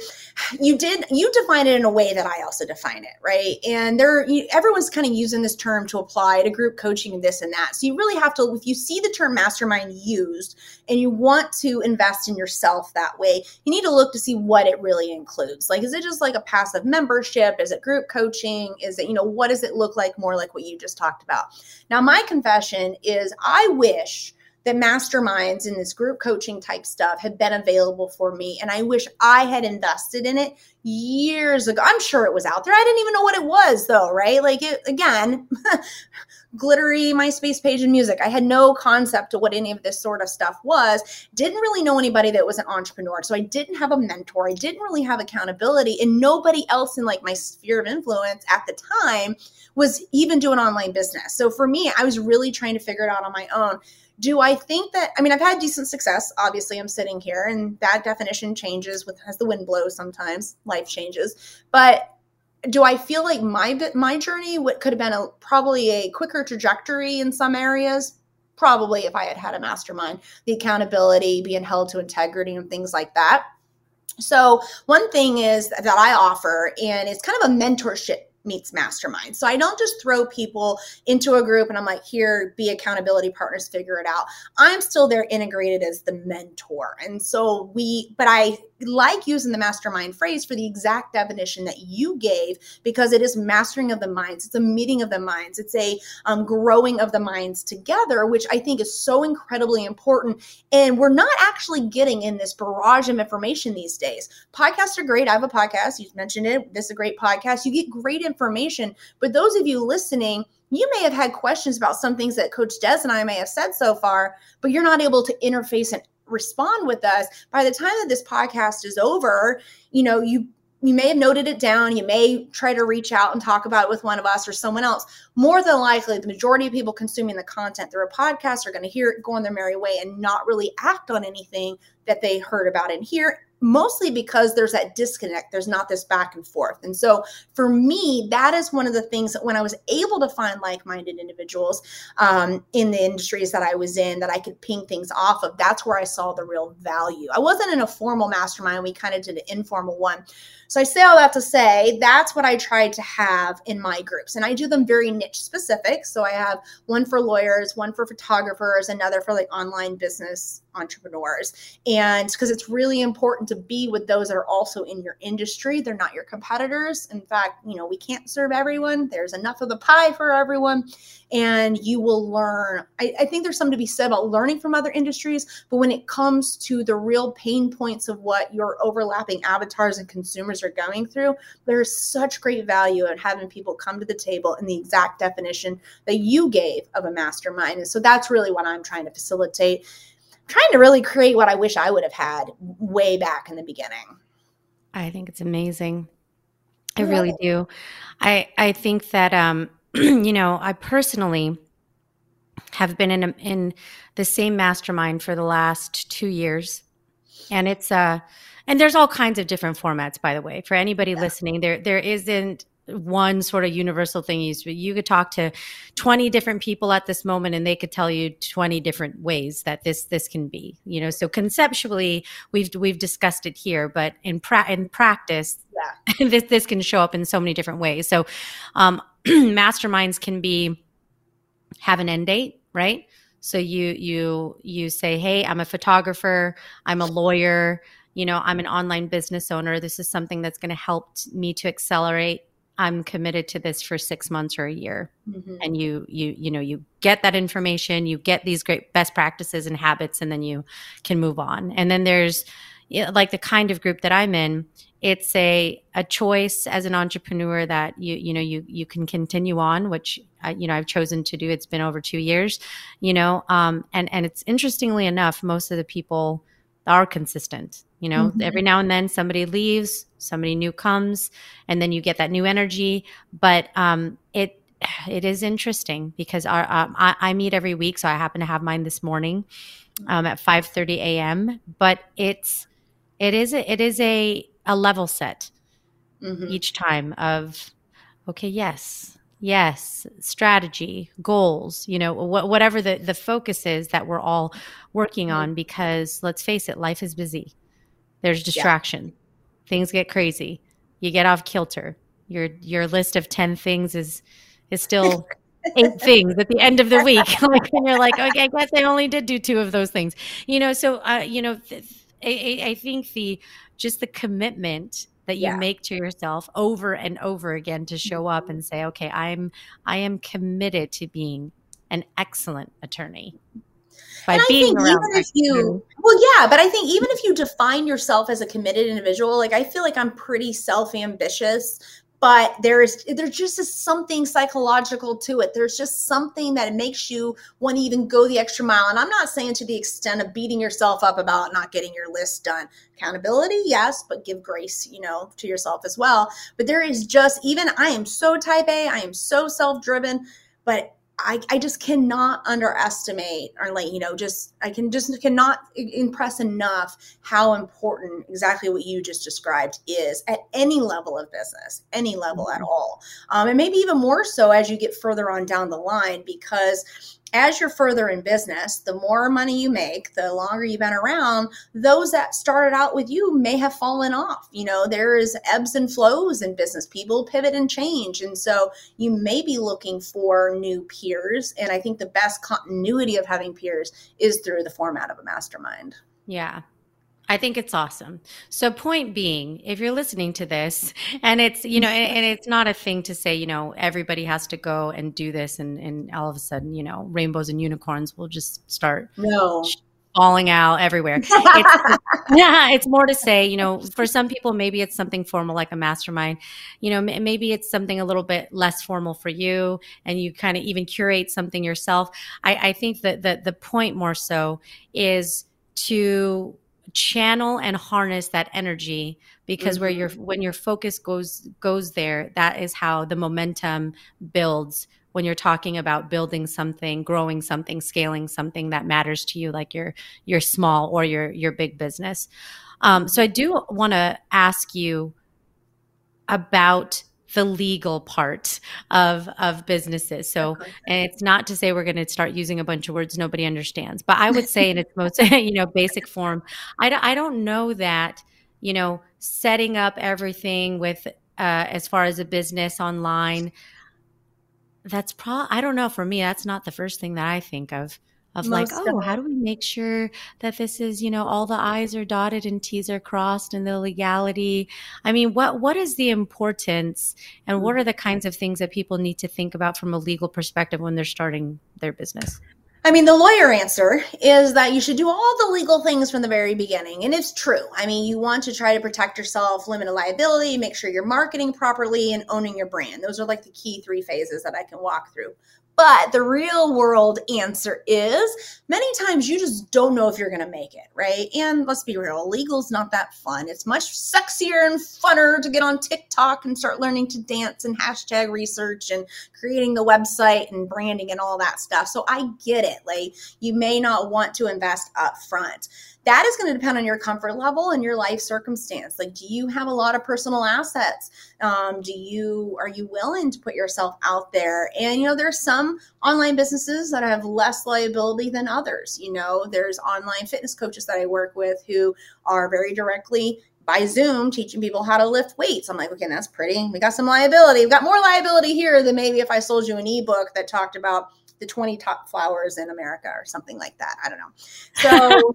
you did you define it in a way that i also define it right? And there you, everyone's kind of using this term to apply to group coaching and this and that. So you really have to if you see the term mastermind used and you want to invest in yourself that way you need to look to see what it really includes. Like is it just like a passive membership is it group coaching? Is it, you know, what does it look like more like what you just talked about? Now, my confession is I wish that masterminds and this group coaching type stuff had been available for me. And I wish I had invested in it years ago. I'm sure it was out there. I didn't even know what it was though, right? Like it again, glittery MySpace page and music. I had no concept of what any of this sort of stuff was. Didn't really know anybody that was an entrepreneur. So I didn't have a mentor. I didn't really have accountability. And nobody else in like my sphere of influence at the time was even doing online business. So for me, I was really trying to figure it out on my own. Do I think that I mean I've had decent success. Obviously, I'm sitting here and that definition changes with as the wind blows sometimes, life changes. But do I feel like my my journey what could have been a probably a quicker trajectory in some areas? Probably if I had had a mastermind, the accountability, being held to integrity, and things like that. So one thing is that I offer, and it's kind of a mentorship meets mastermind. So I don't just throw people into a group and I'm like, here, be accountability partners, figure it out. I'm still there integrated as the mentor. And so we, but I like using the mastermind phrase for the exact definition that you gave because it is mastering of the minds. It's a meeting of the minds. It's a um, growing of the minds together, which I think is so incredibly important. And we're not actually getting in this barrage of information these days. Podcasts are great. I have a podcast. You mentioned it. This is a great podcast. You get great information. But those of you listening, you may have had questions about some things that Coach Des and I may have said so far, but you're not able to interface and respond with us by the time that this podcast is over you know you you may have noted it down. You may try to reach out and talk about it with one of us or someone else. More than likely the majority of people consuming the content through a podcast are going to hear it go on their merry way and not really act on anything that they heard about in here mostly because there's that disconnect. There's not this back and forth. And so for me, that is one of the things that when I was able to find like minded individuals um, in the industries that I was in that I could ping things off of, that's where I saw the real value. I wasn't in a formal mastermind. We kind of did an informal one. So I say all that to say that's what I tried to have in my groups. And I do them very niche specific. So I have one for lawyers, one for photographers, another for like online business entrepreneurs. And because it's really important to be with those that are also in your industry. They're not your competitors. In fact, you know, we can't serve everyone. There's enough of the pie for everyone. And you will learn. I, I think there's something to be said about learning from other industries. But when it comes to the real pain points of what your overlapping avatars and consumers are going through, there's such great value in having people come to the table in the exact definition that you gave of a mastermind. And so that's really what I'm trying to facilitate trying to really create what I wish I would have had way back in the beginning. I think it's amazing. I really do. I I think that um you know, I personally have been in a, in the same mastermind for the last 2 years. And it's uh and there's all kinds of different formats by the way. For anybody yeah. listening, there there isn't one sort of universal thing you you could talk to 20 different people at this moment and they could tell you 20 different ways that this this can be you know? So conceptually we've we've discussed it here but in pra- in practice yeah. this this can show up in so many different ways. So um, masterminds can be have an end date right? So you you you say hey i'm a photographer i'm a lawyer you know i'm an online business owner. This is something that's going to help me to accelerate I'm committed to this for six months or a year. Mm-hmm. And you, you, you know, you get that information, you get these great best practices and habits, and then you can move on. And then there's like the kind of group that I'm in. It's a a choice as an entrepreneur that you you know you you can continue on, which I, you know I've chosen to do. It's been over two years, you know, um, and and it's interestingly enough, most of the people are consistent. You know, mm-hmm. every now and then somebody leaves, somebody new comes, and then you get that new energy. But um, it it is interesting because our, um, I, I, meet every week, so I happen to have mine this morning um, at five thirty a.m. But it's it is a, it is a a level set mm-hmm. each time of okay, yes, Yes, strategy, goals, you know, wh- whatever the, the focus is that we're all working on, because let's face it, life is busy. There's distraction. Yeah. Things get crazy. You get off kilter. Your your list of 10 things is is still eight things at the end of the week. like when you're like, okay, I guess I only did do two of those things. You know, so uh, you know, th- I, I think the just the commitment that you yeah. make to yourself over and over again to show up and say okay i'm i am committed to being an excellent attorney by and being around. Even if you, well, yeah, but I think even if you define yourself as a committed individual, like I feel like I'm pretty self ambitious, but there is there's just something psychological to it. There's just something that makes you want to even go the extra mile. And i'm not saying to the extent of beating yourself up about not getting your list done. Accountability yes but give grace you know to yourself as well. But there is just even i am so type a i am so self-driven but I, I just cannot underestimate or like you know just i can just cannot impress enough how important exactly what you just described is at any level of business any level at mm-hmm. all um, and maybe even more so as you get further on down the line because as you're further in business, the more money you make, the longer you've been around, those that started out with you may have fallen off. You know, there is ebbs and flows in business. People pivot and change. And so you may be looking for new peers. And I think the best continuity of having peers is through the format of a mastermind. Yeah, I think it's awesome. So, point being, if you're listening to this, and it's you know, and, and, it's not a thing to say, you know, everybody has to go and do this, and and all of a sudden, you know, rainbows and unicorns will just start no. falling out everywhere. It's, yeah, it's more to say, you know, for some people, maybe it's something formal like a mastermind. You know, maybe it's something a little bit less formal for you, and you kind of even curate something yourself. I, I think that the the point more so is to channel and harness that energy because mm-hmm. where your when your focus goes goes there that is how the momentum builds when you're talking about building something growing something scaling something that matters to you like your your small or your your big business um, so i do want to ask you about the legal part of of businesses. So, and it's not to say we're going to start using a bunch of words nobody understands, but I would say in its most you know basic form, I don't, I don't know that you know setting up everything with uh, as far as a business online. That's pro. I don't know. For me, that's not the first thing that I think of of Most like, oh, how do we make sure that this is, you know, all the I's are dotted and T's are crossed and the legality. I mean, what what is the importance and what mm. are the kinds of things that people need to think about from a legal perspective when they're starting their business? I mean, the lawyer answer is that you should do all the legal things from the very beginning. And it's true. I mean, you want to try to protect yourself, limit liability, make sure you're marketing properly, and owning your brand. Those are like the key three phases that I can walk through. But the real world answer is many times you just don't know if you're going to make it, right? And let's be real, legal's not that fun. It's much sexier and funner to get on TikTok and start learning to dance and hashtag research and creating the website and branding and all that stuff. So I get it. Like you may not want to invest up front that is going to depend on your comfort level and your life circumstance like do you have a lot of personal assets um, do you are you willing to put yourself out there and you know there's some online businesses that have less liability than others you know there's online fitness coaches that i work with who are very directly by Zoom teaching people how to lift weights. I'm like, okay, that's pretty. We got some liability. We've got more liability here than maybe if I sold you an ebook that talked about the 20 top flowers in America or something like that. I don't know. So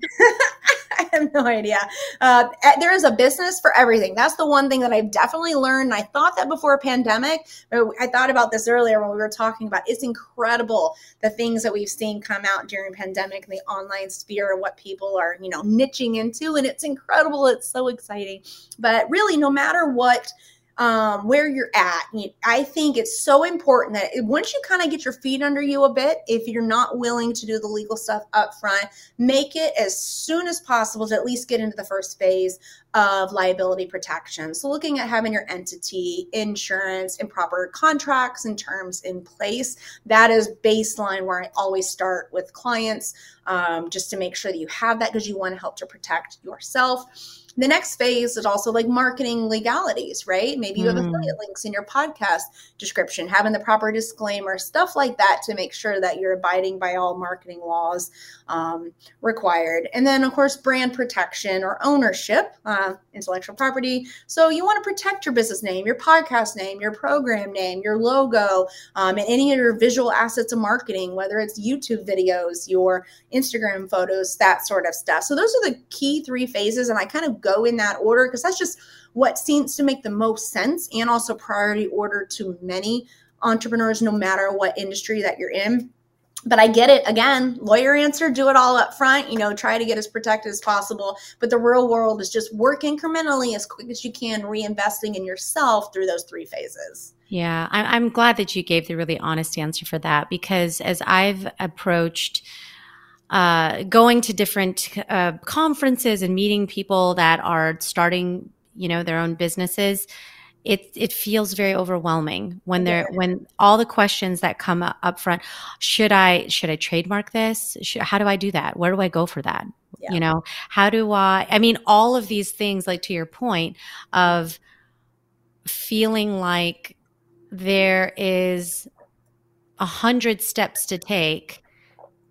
I have no idea. Uh, eh, there is a business for everything. That's the one thing that I've definitely learned. I thought that before pandemic. I thought about this earlier when we were talking about it's incredible the things that we've seen come out during pandemic in the online sphere and what people are, you know, niching into. And it's incredible. It's so exciting. But really, no matter what um, where you're at. I think it's so important that once you kind of get your feet under you a bit, if you're not willing to do the legal stuff up front, make it as soon as possible to at least get into the first phase of liability protection. So, looking at having your entity, insurance, and proper contracts and terms in place, that is baseline where I always start with clients um, just to make sure that you have that because you want to help to protect yourself the next phase is also like marketing legalities, right? Maybe you have mm. affiliate links in your podcast description, having the proper disclaimer, stuff like that to make sure that you're abiding by all marketing laws um, required. And then, of course, brand protection or ownership, uh, intellectual property. So you want to protect your business name, your podcast name, your program name, your logo, um, and any of your visual assets of marketing, whether it's YouTube videos, your Instagram photos, that sort of stuff. So those are the key three phases. And I kind of go in that order because that's just what seems to make the most sense and also priority order to many entrepreneurs, no matter what industry that you're in. but I get it. Again, lawyer answer, do it all up front, you know, try to get as protected as possible. But the real world is just work incrementally as quick as you can, reinvesting in yourself through those three phases. Yeah, I'm glad that you gave the really honest answer for that because as I've approached uh, going to different uh, conferences and meeting people that are starting, you know, their own businesses, it it feels very overwhelming when there when all the questions that come up front should i should i trademark this? Should, how do i do that? Where do i go for that? Yeah. you know how do i i mean all of these things like to your point of feeling like there is a hundred steps to take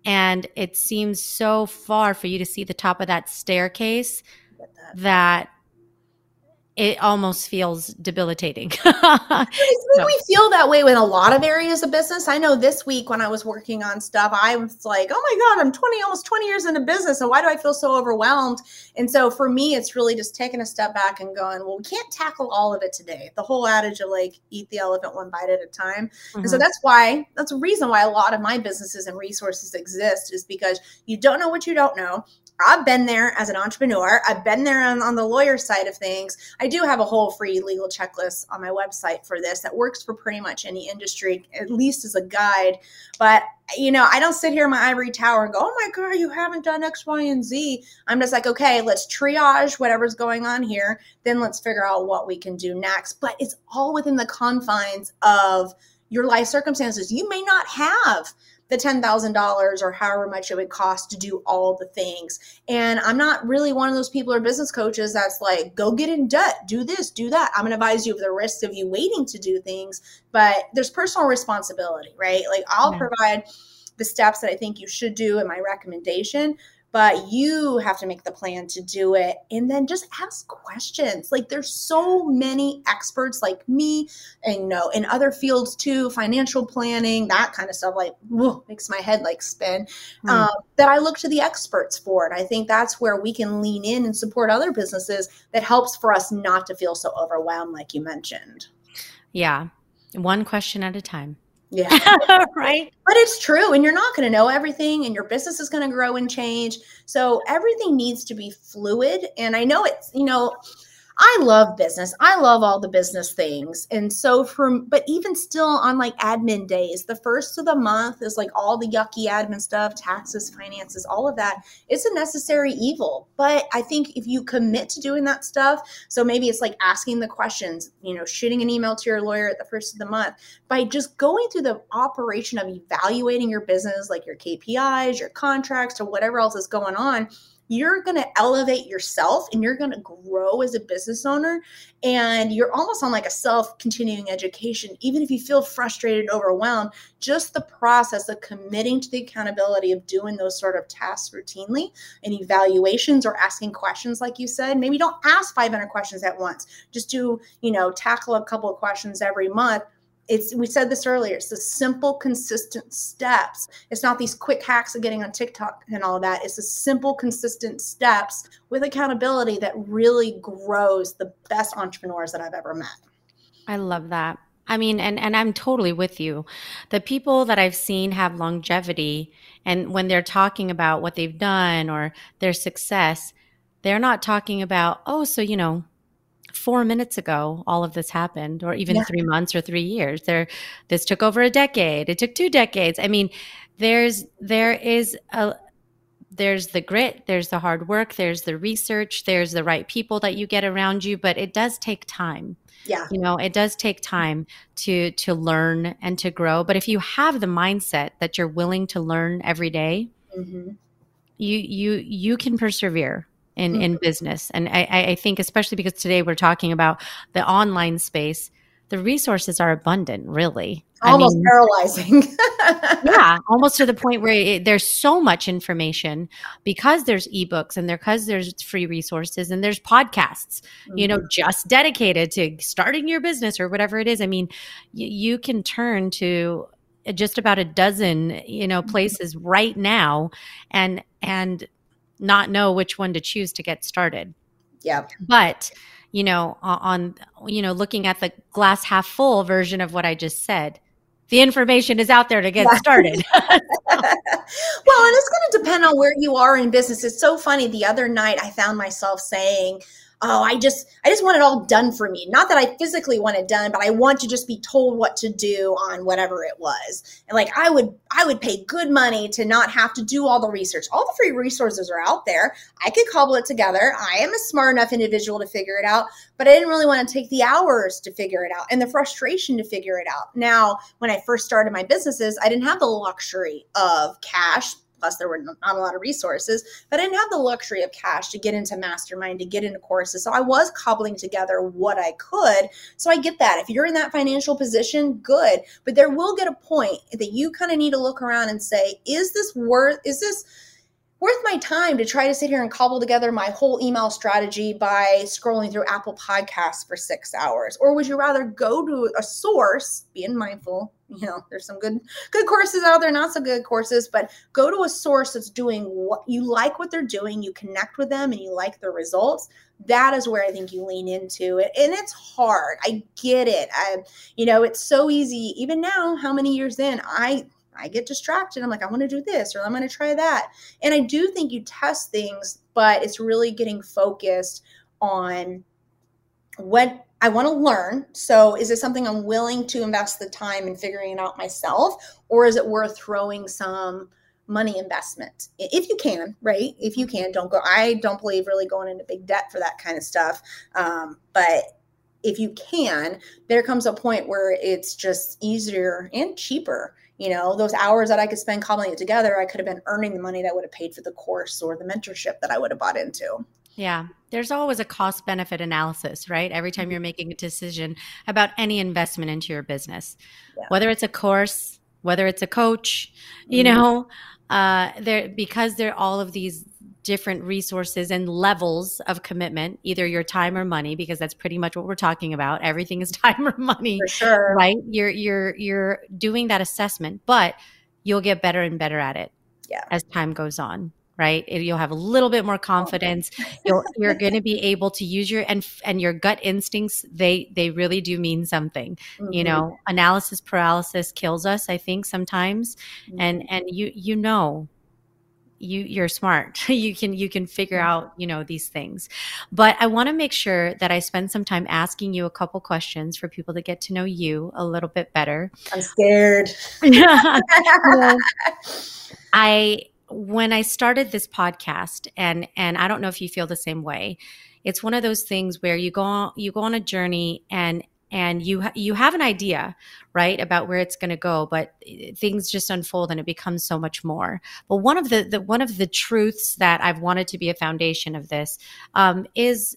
and it seems so far for you to see the top of that staircase that it almost feels debilitating. so. We feel that way with a lot of areas of business. I know this week when I was working on stuff, I was like, oh my God, I'm 20, almost 20 years into business. And why do I feel so overwhelmed? And so for me, it's really just taking a step back and going, well, we can't tackle all of it today. The whole adage of like, eat the elephant one bite at a time. Mm-hmm. And so mm-hmm. that's why, that's a reason why a lot of my businesses and resources exist is because you don't know what you don't know. I've been there as an entrepreneur. I've been there on, on, the lawyer side of things. I do have a whole free legal checklist on my website for this that works for pretty much any industry, at least as a guide. But, you know, I don't sit here in my ivory tower and go, oh my God, you haven't done X, Y, and Z. I'm just like, okay, let's triage whatever's going on here. Then let's figure out what we can do next. But it's all within the confines of your life circumstances. You may not have the $10,000 or however much it would cost to do all the things. And I'm not really one of those people or business coaches that's like, go get in debt, do this, do that. I'm going to advise you of the risk of you waiting to do things, but there's personal responsibility, right? Like I'll yeah. provide the steps that I think you should do and my recommendation, but you have to make the plan to do it. And then just ask questions. Like there's so many experts like me and you know in other fields too financial planning that kind of stuff like whoa, makes my head like spin. Mm. um, that i look to the experts for and i think that's where we can lean in and support other businesses that helps for us not to feel so overwhelmed like you mentioned. Yeah. One question at a time yeah. right. But it's true. And you're not going to know everything, and your business is going to grow and change. So everything needs to be fluid. And I know it's, you know, I love business. I love all the business things. And so from but even still on like admin days, the first of the month is like all the yucky admin stuff, taxes, finances, all of that. It's a necessary evil. But I think if you commit to doing that stuff, so maybe it's like asking the questions, you know, shooting an email to your lawyer at the first of the month, by just going through the operation of evaluating your business, like your KPIs, your contracts, or whatever else is going on you're going to elevate yourself and you're going to grow as a business owner. And you're almost on like a self continuing education. Even if you feel frustrated, overwhelmed, just the process of committing to the accountability of doing those sort of tasks routinely and evaluations or asking questions, like you said, maybe don't ask 500 questions at once. Just do, you know, tackle a couple of questions every month it's we said this earlier it's the simple consistent steps. It's not these quick hacks of getting on tiktok and all that. It's the simple consistent steps with accountability that really grows the best entrepreneurs that i've ever met. I love that. I mean and and i'm totally with you. The people that i've seen have longevity and when they're talking about what they've done or their success they're not talking about oh so you know four minutes ago all of this happened or even yeah. three months or three years. There this took over a decade. It took two decades. I mean there's there is a there's the grit there's the hard work there's the research there's the right people that you get around you but it does take time. Yeah. You know it does take time to to learn and to grow. But if you have the mindset that you're willing to learn every day, mm-hmm. you you you can persevere in mm-hmm. in business and I, I think especially because today we're talking about the online space the resources are abundant really almost I mean, paralyzing yeah almost to the point where it, there's so much information because there's ebooks and because there's free resources and there's podcasts mm-hmm. you know mm-hmm. just dedicated to starting your business or whatever it is i mean y- you can turn to just about a dozen you know mm-hmm. places right now and and not know which one to choose to get started. Yeah. But, you know, on, you know, looking at the glass half full version of what I just said, the information is out there to get yeah. started. well, and it's going to depend on where you are in business. It's so funny. The other night, I found myself saying, oh i just i just want it all done for me. Not that i physically want it done but i want to just be told what to do on whatever it was. And like i would i would pay good money to not have to do all the research. All the free resources are out there. I could cobble it together. I am a smart enough individual to figure it out but i didn't really want to take the hours to figure it out and the frustration to figure it out. Now when i first started my businesses i didn't have the luxury of cash Plus, there were not a lot of resources, but I didn't have the luxury of cash to get into mastermind, to get into courses. So I was cobbling together what I could. So I get that. If you're in that financial position, good. But there will get a point that you kind of need to look around and say, is this worth, is this, worth my time to try to sit here and cobble together my whole email strategy by scrolling through Apple Podcasts for six hours? Or would you rather go to a source, being mindful, you know, there's some good good courses out there, not so good courses, but go to a source that's doing what you like what they're doing, you connect with them and you like the results. That is where I think you lean into it. And it's hard. I get it. I you know, it's so easy. Even now, how many years in, I I get distracted. I'm like, I want to do this or I'm going to try that. And I do think you test things, but it's really getting focused on what I want to learn. So, is it something I'm willing to invest the time in figuring it out myself, or is it worth throwing some money investment if you can? Right? If you can, don't go. I don't believe really going into big debt for that kind of stuff. Um, but if you can, there comes a point where it's just easier and cheaper you know those hours that i could spend cobbling it together i could have been earning the money that would have paid for the course or the mentorship that i would have bought into yeah there's always a cost benefit analysis right every time mm-hmm. you're making a decision about any investment into your business yeah. whether it's a course whether it's a coach you mm-hmm. know uh there because there are all of these different resources and levels of commitment, either your time or money, because that's pretty much what we're talking about. Everything is time or money. For sure. Right? You're you're you're doing that assessment, but you'll get better and better at it yeah. as time goes on. Right, you'll have a little bit more confidence. You'll, you're going to be able to use your and and your gut instincts. They they really do mean something. Mm-hmm. You know, analysis paralysis kills us. I think sometimes, mm-hmm. and and you you know you you're smart. You can you can figure out you know these things. But i want to make sure that i spend some time asking you a couple questions for people to get to know you a little bit better. I'm scared. I when i started this podcast and and i don't know if you feel the same way it's one of those things where you go on you go on a journey and and you you have an idea right about where it's going to go but eh, things just unfold and it becomes so much more but one of the, the one of the truths that i've wanted to be a foundation of this um, is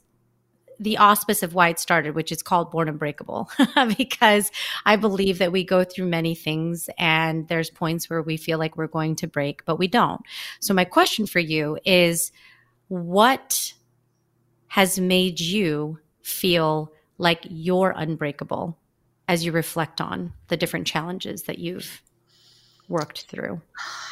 the auspice of why it started, which is called Born Unbreakable, because I believe that we go through many things and there's points where we feel like we're going to break, but we don't. So, my question for you is what has made you feel like you're unbreakable as you reflect on the different challenges that you've worked through?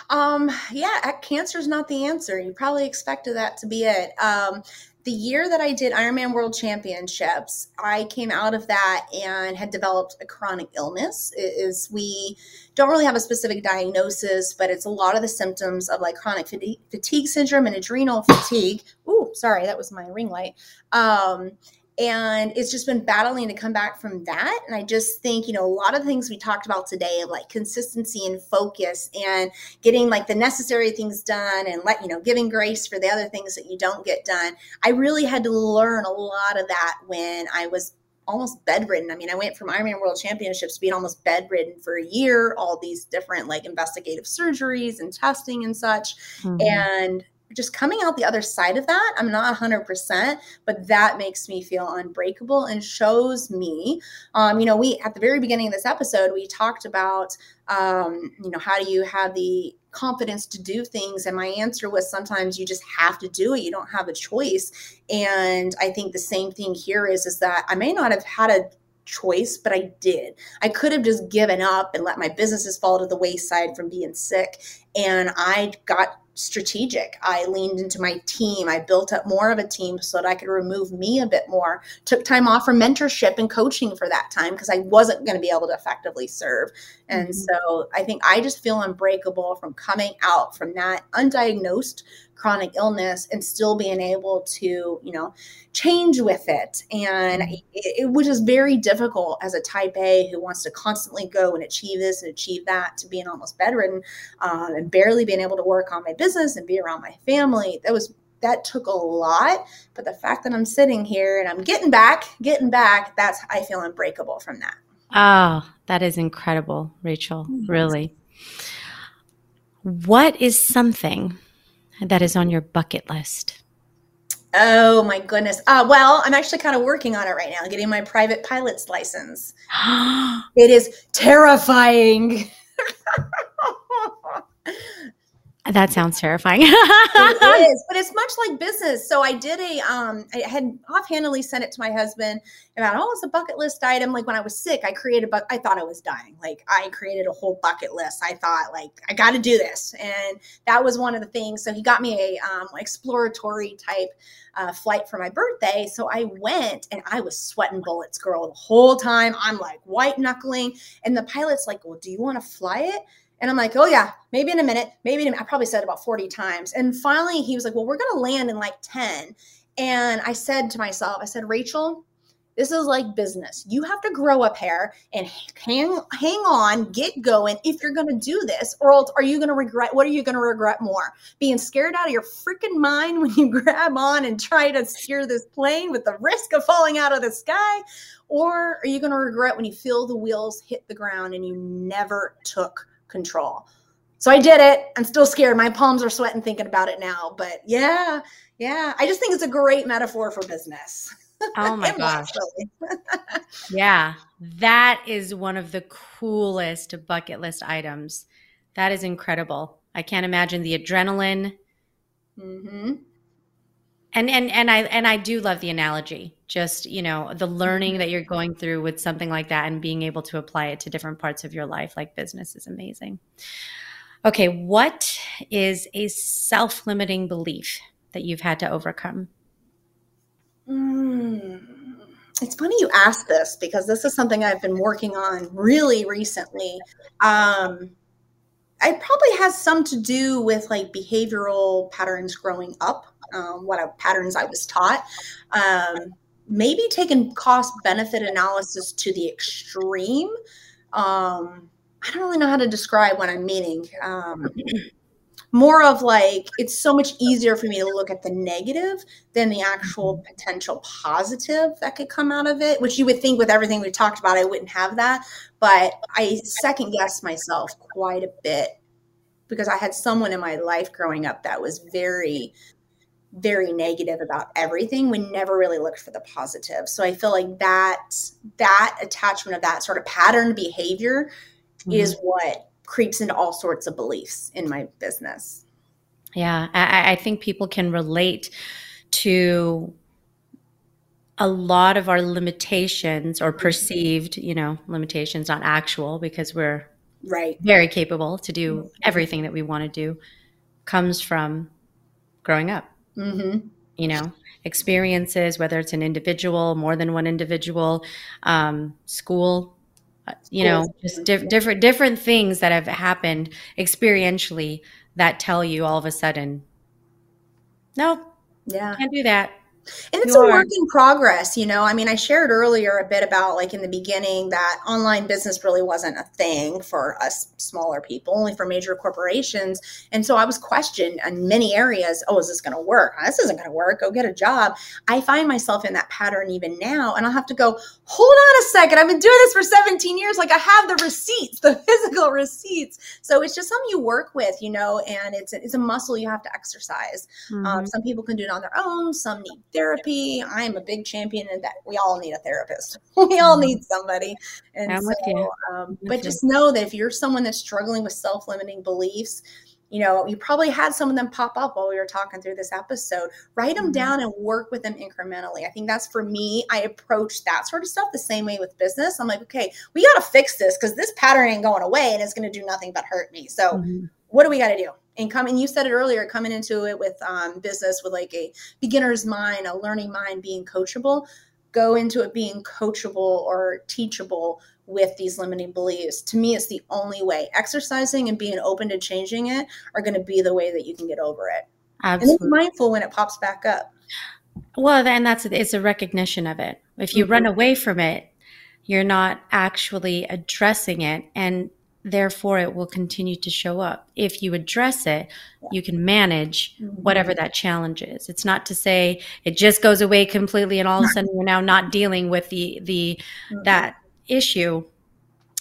Um, yeah, cancer is not the answer. You probably expected that to be it. Um, the year that I did Ironman World Championships, I came out of that and had developed a chronic illness. It is we don't really have a specific diagnosis, but it's a lot of the symptoms of like chronic fatigue, fatigue syndrome and adrenal fatigue. Ooh, sorry, that was my ring light. Um, and it's just been battling to come back from that. And i just think you know a lot of things we talked about today of like consistency and focus and getting like the necessary things done and let you know giving grace for the other things that you don't get done i really had to learn a lot of that when i was almost bedridden. I mean i went from ironman world championships to being almost bedridden for a year all these different like investigative surgeries and testing and such. Mm-hmm. and just coming out the other side of that, I'm not 100%, but that makes me feel unbreakable and shows me, um, you know, we at the very beginning of this episode, we talked about, um, you know, how do you have the confidence to do things? And my answer was sometimes you just have to do it. You don't have a choice. And I think the same thing here is, is that I may not have had a choice, but I did. I could have just given up and let my businesses fall to the wayside from being sick. And I got strategic. I leaned into my team. I built up more of a team so that I could remove me a bit more. Took time off from mentorship and coaching for that time because I wasn't going to be able to effectively serve. And mm-hmm. so I think I just feel unbreakable from coming out from that undiagnosed chronic illness and still being able to, you know, change with it. And mm-hmm. it, it which is very difficult as a type A who wants to constantly go and achieve this and achieve that to being almost bedridden um, and barely being able to work on my business and be around my family. That was that took a lot but the fact that i'm sitting here and i'm getting back getting back that's i feel unbreakable from that oh that is incredible rachel mm-hmm. really what is something that is on your bucket list? Oh my goodness. Uh, well, I'm actually kind of working on it right now, getting my private pilot's license. it is terrifying. That sounds terrifying. it is, but it's much like business. So I did a, um, I had offhandedly sent it to my husband about, oh, it's a bucket list item. Like when I was sick, I created, but I thought I was dying. Like I created a whole bucket list. I thought like, I got to do this. And that was one of the things. So he got me a um, exploratory type uh, flight for my birthday. So I went and I was sweating bullets, girl, the whole time. I'm like white knuckling. And the pilot's like, well, do you want to fly it? And I'm like, oh yeah, maybe in a minute, maybe in a, I probably said about 40 times. And finally he was like, well, we're going to land in like 10. And I said to myself, I said, Rachel, this is like business. You have to grow up here and hang hang on, get going if you're going to do this or else are you going to regret what are you going to regret more? Being scared out of your freaking mind when you grab on and try to steer this plane with the risk of falling out of the sky or are you going to regret when you feel the wheels hit the ground and you never took control. So I did it. I'm still scared. My palms are sweating thinking about it now. But yeah, yeah. I just think it's a great metaphor for business. Oh my gosh. yeah. That is one of the coolest bucket list items. That is incredible. I can't imagine the adrenaline. Mm-hmm and and and i and i do love the analogy just you know the learning that you're going through with something like that and being able to apply it to different parts of your life like business is amazing. Okay what is a self-limiting belief that you've had to overcome? Mm, it's funny you ask this because this is something i've been working on really recently. Um, it probably has some to do with like behavioral patterns growing up um, what patterns I was taught. Um, maybe taking cost benefit analysis to the extreme. Um, I don't really know how to describe what I'm meaning. Um, more of like it's so much easier for me to look at the negative than the actual mm-hmm. potential positive that could come out of it which you would think with everything we talked about i wouldn't have that but i second guess myself quite a bit because i had someone in my life growing up that was very very negative about everything we never really looked for the positive. So i feel like that that attachment of that sort of pattern behavior mm-hmm. is what creeps into all sorts of beliefs in my business. Yeah I, I think people can relate to a lot of our limitations or perceived you know limitations not actual because we're right. very capable to do mm-hmm. everything that we want to do comes from growing up Mm-hmm. You know, experiences, whether it's an individual, more than one individual, um, school, uh, you know, just di- different different things that have happened experientially that tell you all of a sudden, no, yeah, can't do that. And it's a work in progress, you know. I mean, I shared earlier a bit about like in the beginning that online business really wasn't a thing for us smaller people, only for major corporations. And so I was questioned in many areas oh, is this going to work? This isn't going to work. Go get a job. I find myself in that pattern even now. And I'll have to go, hold on a second. I've been doing this for 17 years. Like I have the receipts, the physical receipts. So it's just something you work with, you know, and it's, it's a muscle you have to exercise. Um, mm-hmm. Um, some people can do it on their own, some need therapy. I am a big champion in that we all need a therapist. we all mm-hmm. need somebody. And I'm so, um, but just know that if you're someone that's struggling with self-limiting beliefs, you know, you probably had some of them pop up while we were talking through this episode. Write them mm-hmm. down and work with them incrementally. I think that's for me. I approach that sort of stuff the same way with business. I'm like, okay, we got to fix this because this pattern ain't going away and it's going to do nothing but hurt me. So, mm-hmm. what do we got to do? And coming you said it earlier coming into it with um, business with like a beginner's mind a learning mind being coachable go into it being coachable or teachable with these limiting beliefs. To me it's the only way. Exercising and being open to changing it are going to be the way that you can get over it. Absolutely. and be mindful when it pops back up. Well then that's it's a recognition of it. If you mm-hmm. run away from it you're not actually addressing it and therefore it will continue to show up if you address it you can manage mm-hmm. whatever that challenge is it's not to say it just goes away completely and all of a sudden you're now not dealing with the the mm-hmm. that issue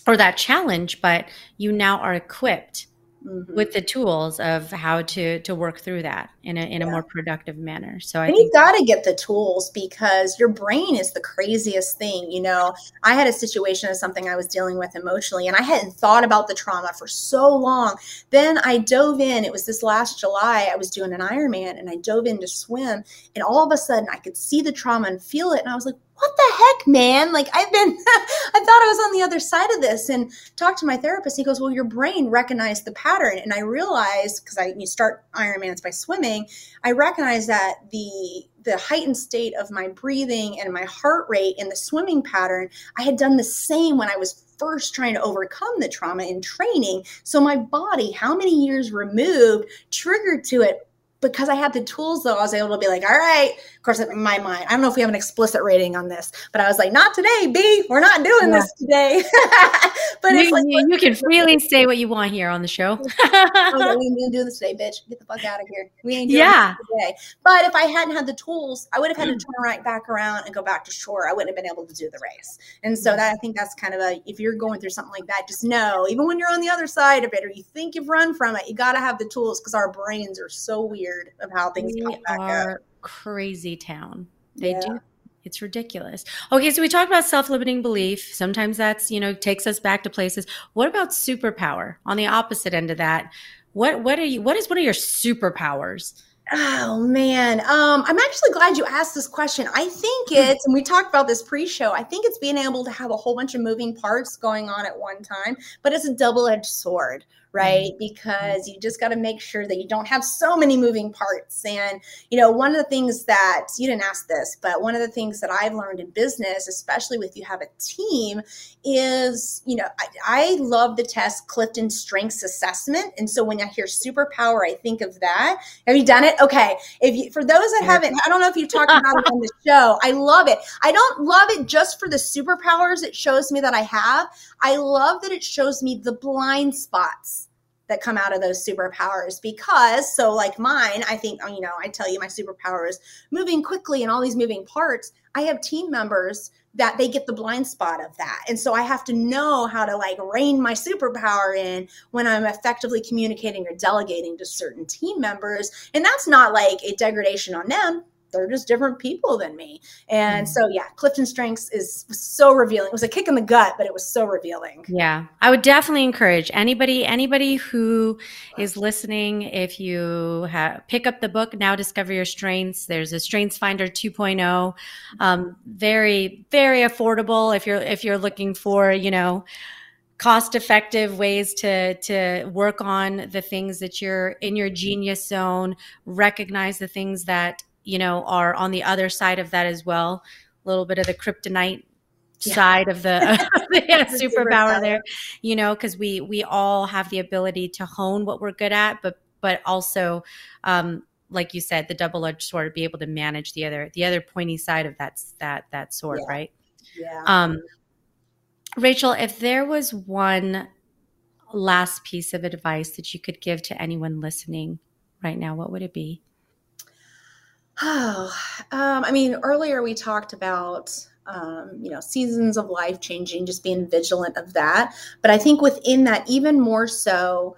or that challenge but you now are equipped mm-hmm. with the tools of how to to work through that in a in yeah. a more productive manner. So I and you got to get the tools because your brain is the craziest thing. You know, I had a situation of something I was dealing with emotionally, and I hadn't thought about the trauma for so long. Then I dove in. It was this last July. I was doing an Ironman, and I dove in to swim, and all of a sudden I could see the trauma and feel it, and I was like, what the heck, man? Like I've been, I thought I was on the other side of this and talked to my therapist. He goes, well, your brain recognized the pattern. And I realized, because I you start it's by swimming, I recognize that the, the heightened state of my breathing and my heart rate in the swimming pattern, I had done the same when I was first trying to overcome the trauma in training. So my body, how many years removed, triggered to it because I had the tools though, I was able to be like, all right, of course, in my mind, I don't know if we have an explicit rating on this, but I was like, not today, B, we're not doing yeah. this today. but you, like, you, you can freely say what you want here on the show. oh, we ain't do this today, bitch. Get the fuck out of here. We ain't doing yeah. this today. But if I hadn't had the tools, I would have had to mm. turn right back around and go back to shore. I wouldn't have been able to do the race. And so mm. that I think that's kind of a, if you're going through something like that, just know, even when you're on the other side of it, or you think you've run from it, you got to have the tools because our brains are so weird weird of how things we are up. Crazy town. They yeah. do. It's ridiculous. Okay, so we talked about self-limiting belief. Sometimes that's, you know, takes us back to places. What about superpower? On the opposite end of that, what what are you what is one of your superpowers? Oh man, um, I'm actually glad you asked this question. I think hmm. it's, and we talked about this pre-show. I think it's being able to have a whole bunch of moving parts going on at one time, but it's a double-edged sword, right? Mm-hmm. Because you just got to make sure that you don't have so many moving parts. And, you know, one of the things that you didn't ask this, but one of the things that I've learned in business, especially with you have a team, is, you know, I, I love the test Clifton Strengths Assessment. And so when I hear superpower, I think of that. Have you done it? Okay. If you, for those that haven't, I don't know if you've talked about it on the show. I love it. I don't love it just for the superpowers it shows me that I have. I love that it shows me the blind spots that come out of those superpowers because so like mine i think you know i tell you my superpower is moving quickly and all these moving parts. I have team members that they get the blind spot of that. And so i have to know how to like rein my superpower in when i'm effectively communicating or delegating to certain team members. And that's not like a degradation on them they're just different people than me. And mm-hmm. so, yeah, Clifton Strengths is so revealing. It was a kick in the gut, but it was so revealing. Yeah, I would definitely encourage anybody, anybody who is listening, if you have, pick up the book now, discover your strengths. There's a Strengths Finder 2.0, um, very, very affordable if you're if you're looking for, you know cost effective ways to to work on the things that you're in your genius zone recognize the things that you know, are on the other side of that as well. A little bit of the kryptonite yeah. side of the, yeah, superpower there, you know, because we we all have the ability to hone what we're good at, but but also, um, like you said, the double edged sword, be able to manage the other the other pointy side of that that that sword, yeah. right? Yeah. Um, Rachel, if there was one last piece of advice that you could give to anyone listening right now, what would it be? Oh, um, I mean, earlier we talked about um, you know seasons of life changing, just being vigilant of that. But I think within that, even more so,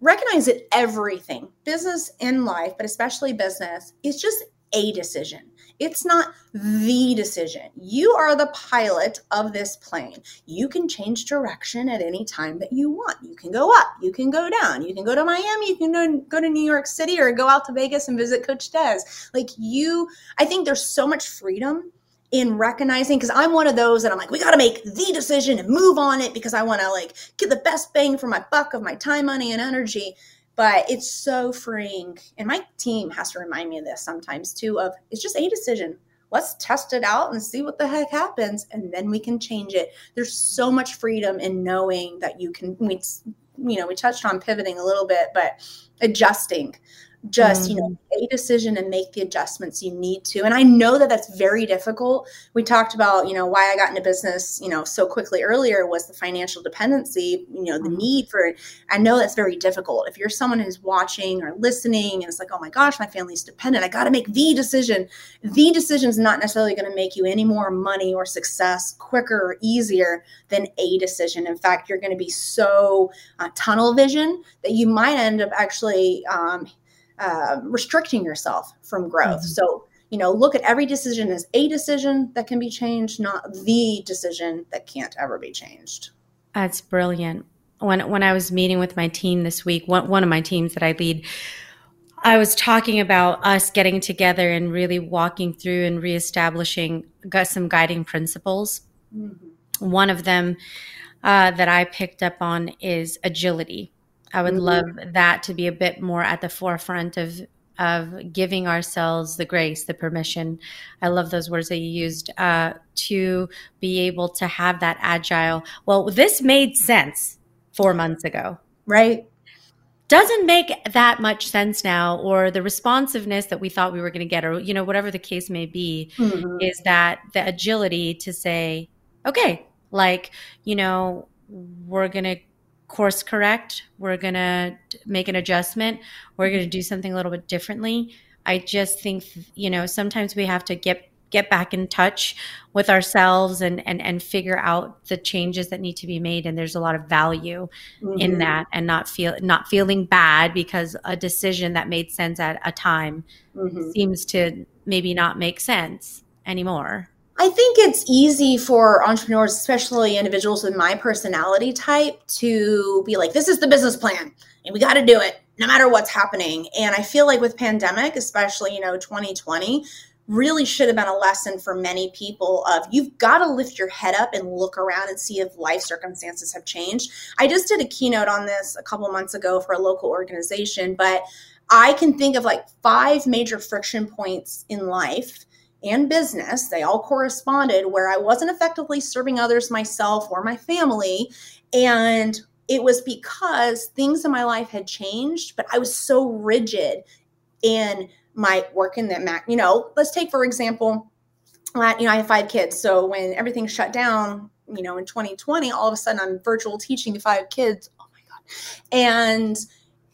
recognize that everything, business and life, but especially business, is just a decision. It's not the decision. You are the pilot of this plane. You can change direction at any time that you want. You can go up, you can go down, you can go to Miami, you can go, to New York City or go out to Vegas and visit Coach Des. Like you, I think there's so much freedom in recognizing because I'm one of those that I'm like, we got to make the decision and move on it because I want to like get the best bang for my buck of my time, money, and energy. But it's so freeing. And my team has to remind me of this sometimes too of it's just a decision. Let's test it out and see what the heck happens and then we can change it. There's so much freedom in knowing that you can we you know, we touched on pivoting a little bit, but adjusting just mm-hmm. you know mm-hmm. a decision and make the adjustments you need to and i know that that's very difficult we talked about you know why i got into business you know so quickly earlier was the financial dependency you know the mm-hmm. need for it i know that's very difficult if you're someone who's watching or listening and it's like oh my gosh my family's dependent i got to make the decision the decision is not necessarily going to make you any more money or success quicker or easier than a decision in fact you're going to be so uh, tunnel vision that you might end up actually um, uh, restricting yourself from growth. Mm-hmm. So, you know, look at every decision as a decision that can be changed, not the decision that can't ever be changed. That's brilliant. When when I was meeting with my team this week, one one of my teams that I lead, I was talking about us getting together and really walking through and reestablishing some guiding principles. Mm-hmm. One of them uh, that I picked up on is agility. I would mm-hmm. love that to be a bit more at the forefront of of giving ourselves the grace, the permission. I love those words that you used uh, to be able to have that agile. Well, this made sense four months ago, right? Doesn't make that much sense now, or the responsiveness that we thought we were going to get, or you know, whatever the case may be, mm-hmm. is that the agility to say, okay, like you know, we're going to course correct. We're going to make an adjustment. We're going to do something a little bit differently. I just think, you know, sometimes we have to get get back in touch with ourselves and and and figure out the changes that need to be made and there's a lot of value mm-hmm. in that and not feel not feeling bad because a decision that made sense at a time mm-hmm. seems to maybe not make sense anymore I think it's easy for entrepreneurs, especially individuals with my personality type, to be like, this is the business plan and we got to do it no matter what's happening. And I feel like with pandemic, especially, you know, 2020, really should have been a lesson for many people of you've got to lift your head up and look around and see if life circumstances have changed. I just did a keynote on this a couple months ago for a local organization, but I can think of like five major friction points in life and business, they all corresponded where I wasn't effectively serving others myself or my family. And it was because things in my life had changed, but I was so rigid in my work in that Mac. You know, let's take, for example, you know, I have five kids. So when everything shut down, you know, in 2020, all of a sudden I'm virtual teaching five kids. Oh my God. And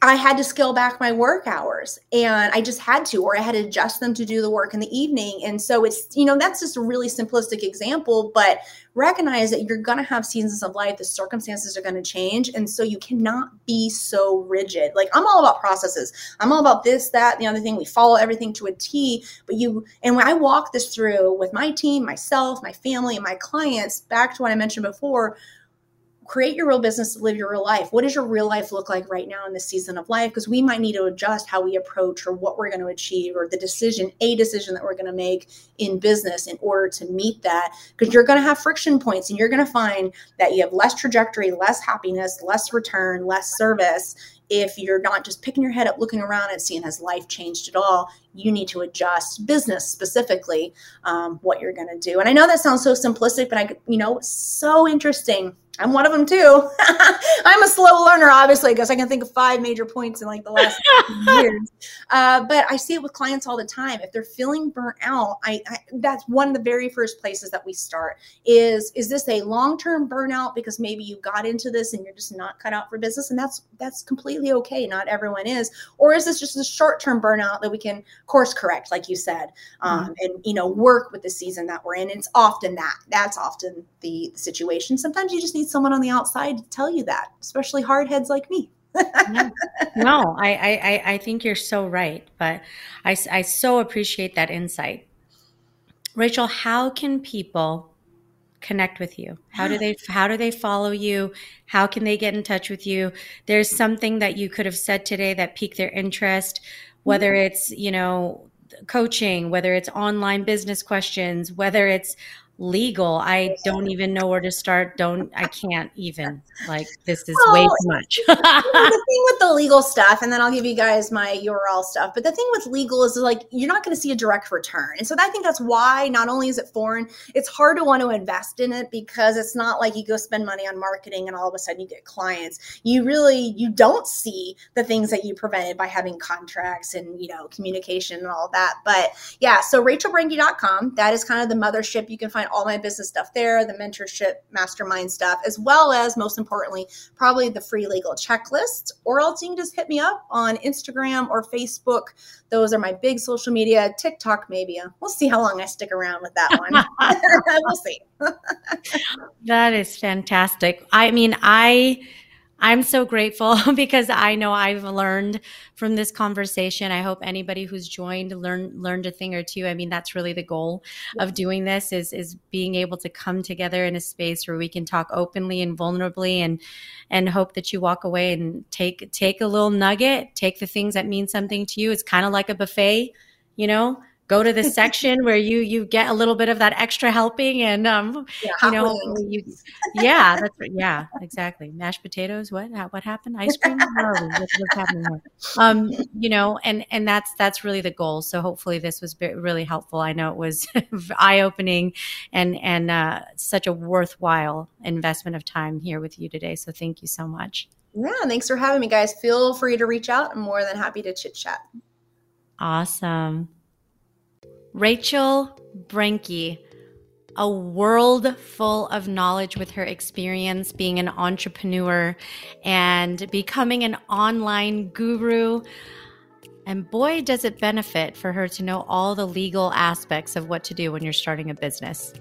I had to scale back my work hours and I just had to, or I had to adjust them to do the work in the evening. And so it's, you know, that's just a really simplistic example, but recognize that you're going to have seasons of life, the circumstances are going to change. And so you cannot be so rigid. Like I'm all about processes. I'm all about this, that, the other thing. We follow everything to a T, but you, and when I walk this through with my team, myself, my family, and my clients, back to what I mentioned before, create your real business to live your real life. What does your real life look like right now in this season of life? Because we might need to adjust how we approach or what we're going to achieve or the decision, a decision that we're going to make in business in order to meet that. Because you're going to have friction points and you're going to find that you have less trajectory, less happiness, less return, less service. If you're not just picking your head up, looking around and seeing has life changed at all, you need to adjust business specifically um, what you're going to do. And I know that sounds so simplistic, but I, you know, so interesting I'm one of them too. I'm a slow learner, obviously, because I can think of five major points in like the last years. Uh, but I see it with clients all the time. If they're feeling burnt out, I, I, that's one of the very first places that we start. Is is this a long term burnout because maybe you got into this and you're just not cut out for business, and that's that's completely okay. Not everyone is, or is this just a short term burnout that we can course correct, like you said, um, mm-hmm. and you know work with the season that we're in? It's often that. That's often the, the situation. Sometimes you just need need someone on the outside to tell you that, especially hard heads like me. no, no I, I, I think you're so right. But I, I so appreciate that insight. Rachel, how can people connect with you? How do they how do they follow you? How can they get in touch with you? There's something that you could have said today that piqued their interest, whether mm-hmm. it's, you know, coaching, whether it's online business questions, whether it's legal. I don't even know where to start. Don't i can't even. Like this is well, way too much. the thing with the legal stuff and then i'll give you guys my url stuff but the thing with legal is like you're not going to see a direct return. And so i think that's why not only is it foreign it's hard to want to invest in it because it's not like you go spend money on marketing and all of a sudden you get clients. You really you don't see the things that you prevented by having contracts and you know communication and all that. But yeah so rachelbrenke.com that is kind of the mothership you can find all my business stuff there, the mentorship mastermind stuff, as well as most importantly, probably the free legal checklist. Or else you can just hit me up on Instagram or Facebook. Those are my big social media. TikTok, maybe. We'll see how long I stick around with that one. we'll see. that is fantastic. I mean, I I'm so grateful because I know I've learned from this conversation. I hope anybody who's joined learned learned a thing or two. I mean, that's really the goal of doing this is is being able to come together in a space where we can talk openly and vulnerably and and hope that you walk away and take take a little nugget, take the things that mean something to you. It's kind of like a buffet, you know, go to the section where you you get a little bit of that extra helping and um yeah, you know you, yeah that's yeah exactly. Mashed potatoes what what happened? Ice cream? What's happening um you know and and that's that's really the goal. So hopefully this was really helpful. I know it was eye-opening and and uh, such a worthwhile investment of time here with you today. So thank you so much. Yeah thanks for having me guys. Feel free to reach out. I'm more than happy to chit chat. Awesome Rachel Brenke, a world full of knowledge with her experience being an entrepreneur and becoming an online guru. And boy, does it benefit for her to know all the legal aspects of what to do when you're starting a business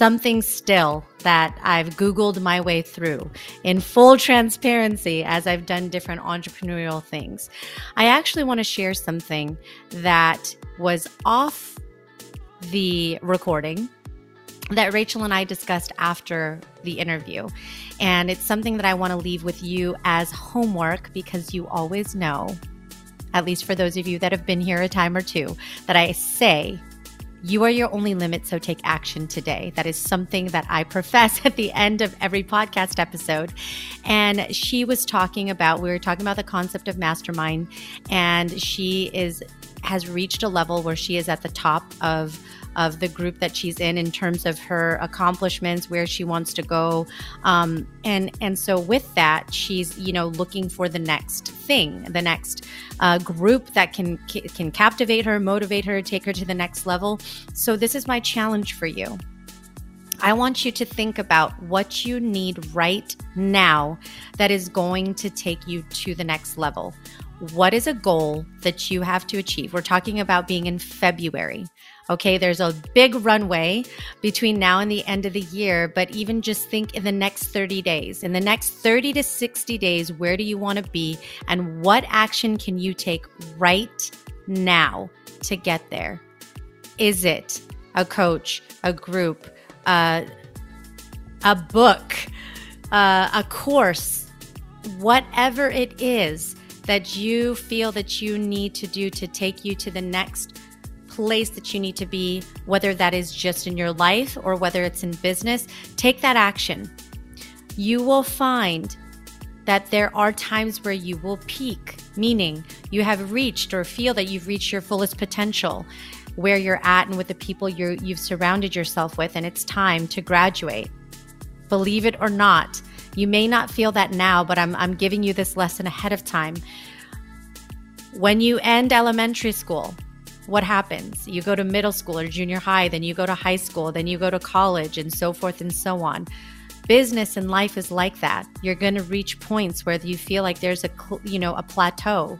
something still that I've Googled my way through in full transparency as I've done different entrepreneurial things. I actually want to share something that was off the recording that Rachel and I discussed after the interview. And it's something that I want to leave with you as homework because you always know, at least for those of you that have been here a time or two, that I say you are your only limit, so take action today. That is something that I profess at the end of every podcast episode. And she was talking about, we were talking about the concept of mastermind, and she is has reached a level where she is at the top of of the group that she's in in terms of her accomplishments, where she wants to go, um, and and so with that, she's you know looking for the next thing, the next uh, group that can can captivate her, motivate her, take her to the next level. So this is my challenge for you. I want you to think about what you need right now that is going to take you to the next level. What is a goal that you have to achieve? We're talking about being in February. Okay, there's a big runway between now and the end of the year, but even just think in the next 30 days. In the next 30 to 60 days, where do you want to be? And what action can you take right now to get there? Is it a coach, a group, uh, a book, uh, a course, whatever it is that you feel that you need to do to take you to the next place that you need to be, whether that is just in your life or whether it's in business, take that action. You will find that there are times where you will peak, meaning you have reached or feel that you've reached your fullest potential, where you're at and with the people you you've surrounded yourself with, and it's time to graduate. Believe it or not, you may not feel that now, but I'm, I'm giving you this lesson ahead of time. When you end elementary school, what happens? You go to middle school or junior high, then you go to high school, then you go to college, and so forth and so on. Business and life is like that. You're going to reach points where you feel like there's a you know a plateau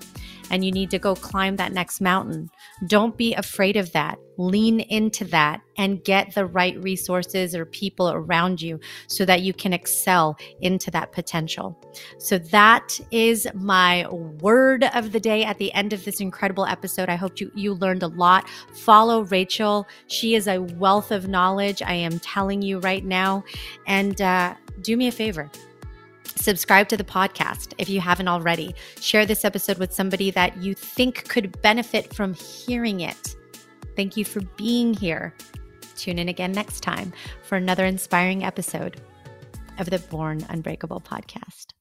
and you need to go climb that next mountain. Don't be afraid of that. Lean into that and get the right resources or people around you so that you can excel into that potential. So, that is my word of the day at the end of this incredible episode. I hope you, you learned a lot. Follow Rachel. She is a wealth of knowledge. I am telling you right now. And uh, do me a favor Subscribe to the podcast if you haven't already. Share this episode with somebody that you think could benefit from hearing it. Thank you for being here. Tune in again next time for another inspiring episode of the Born Unbreakable podcast.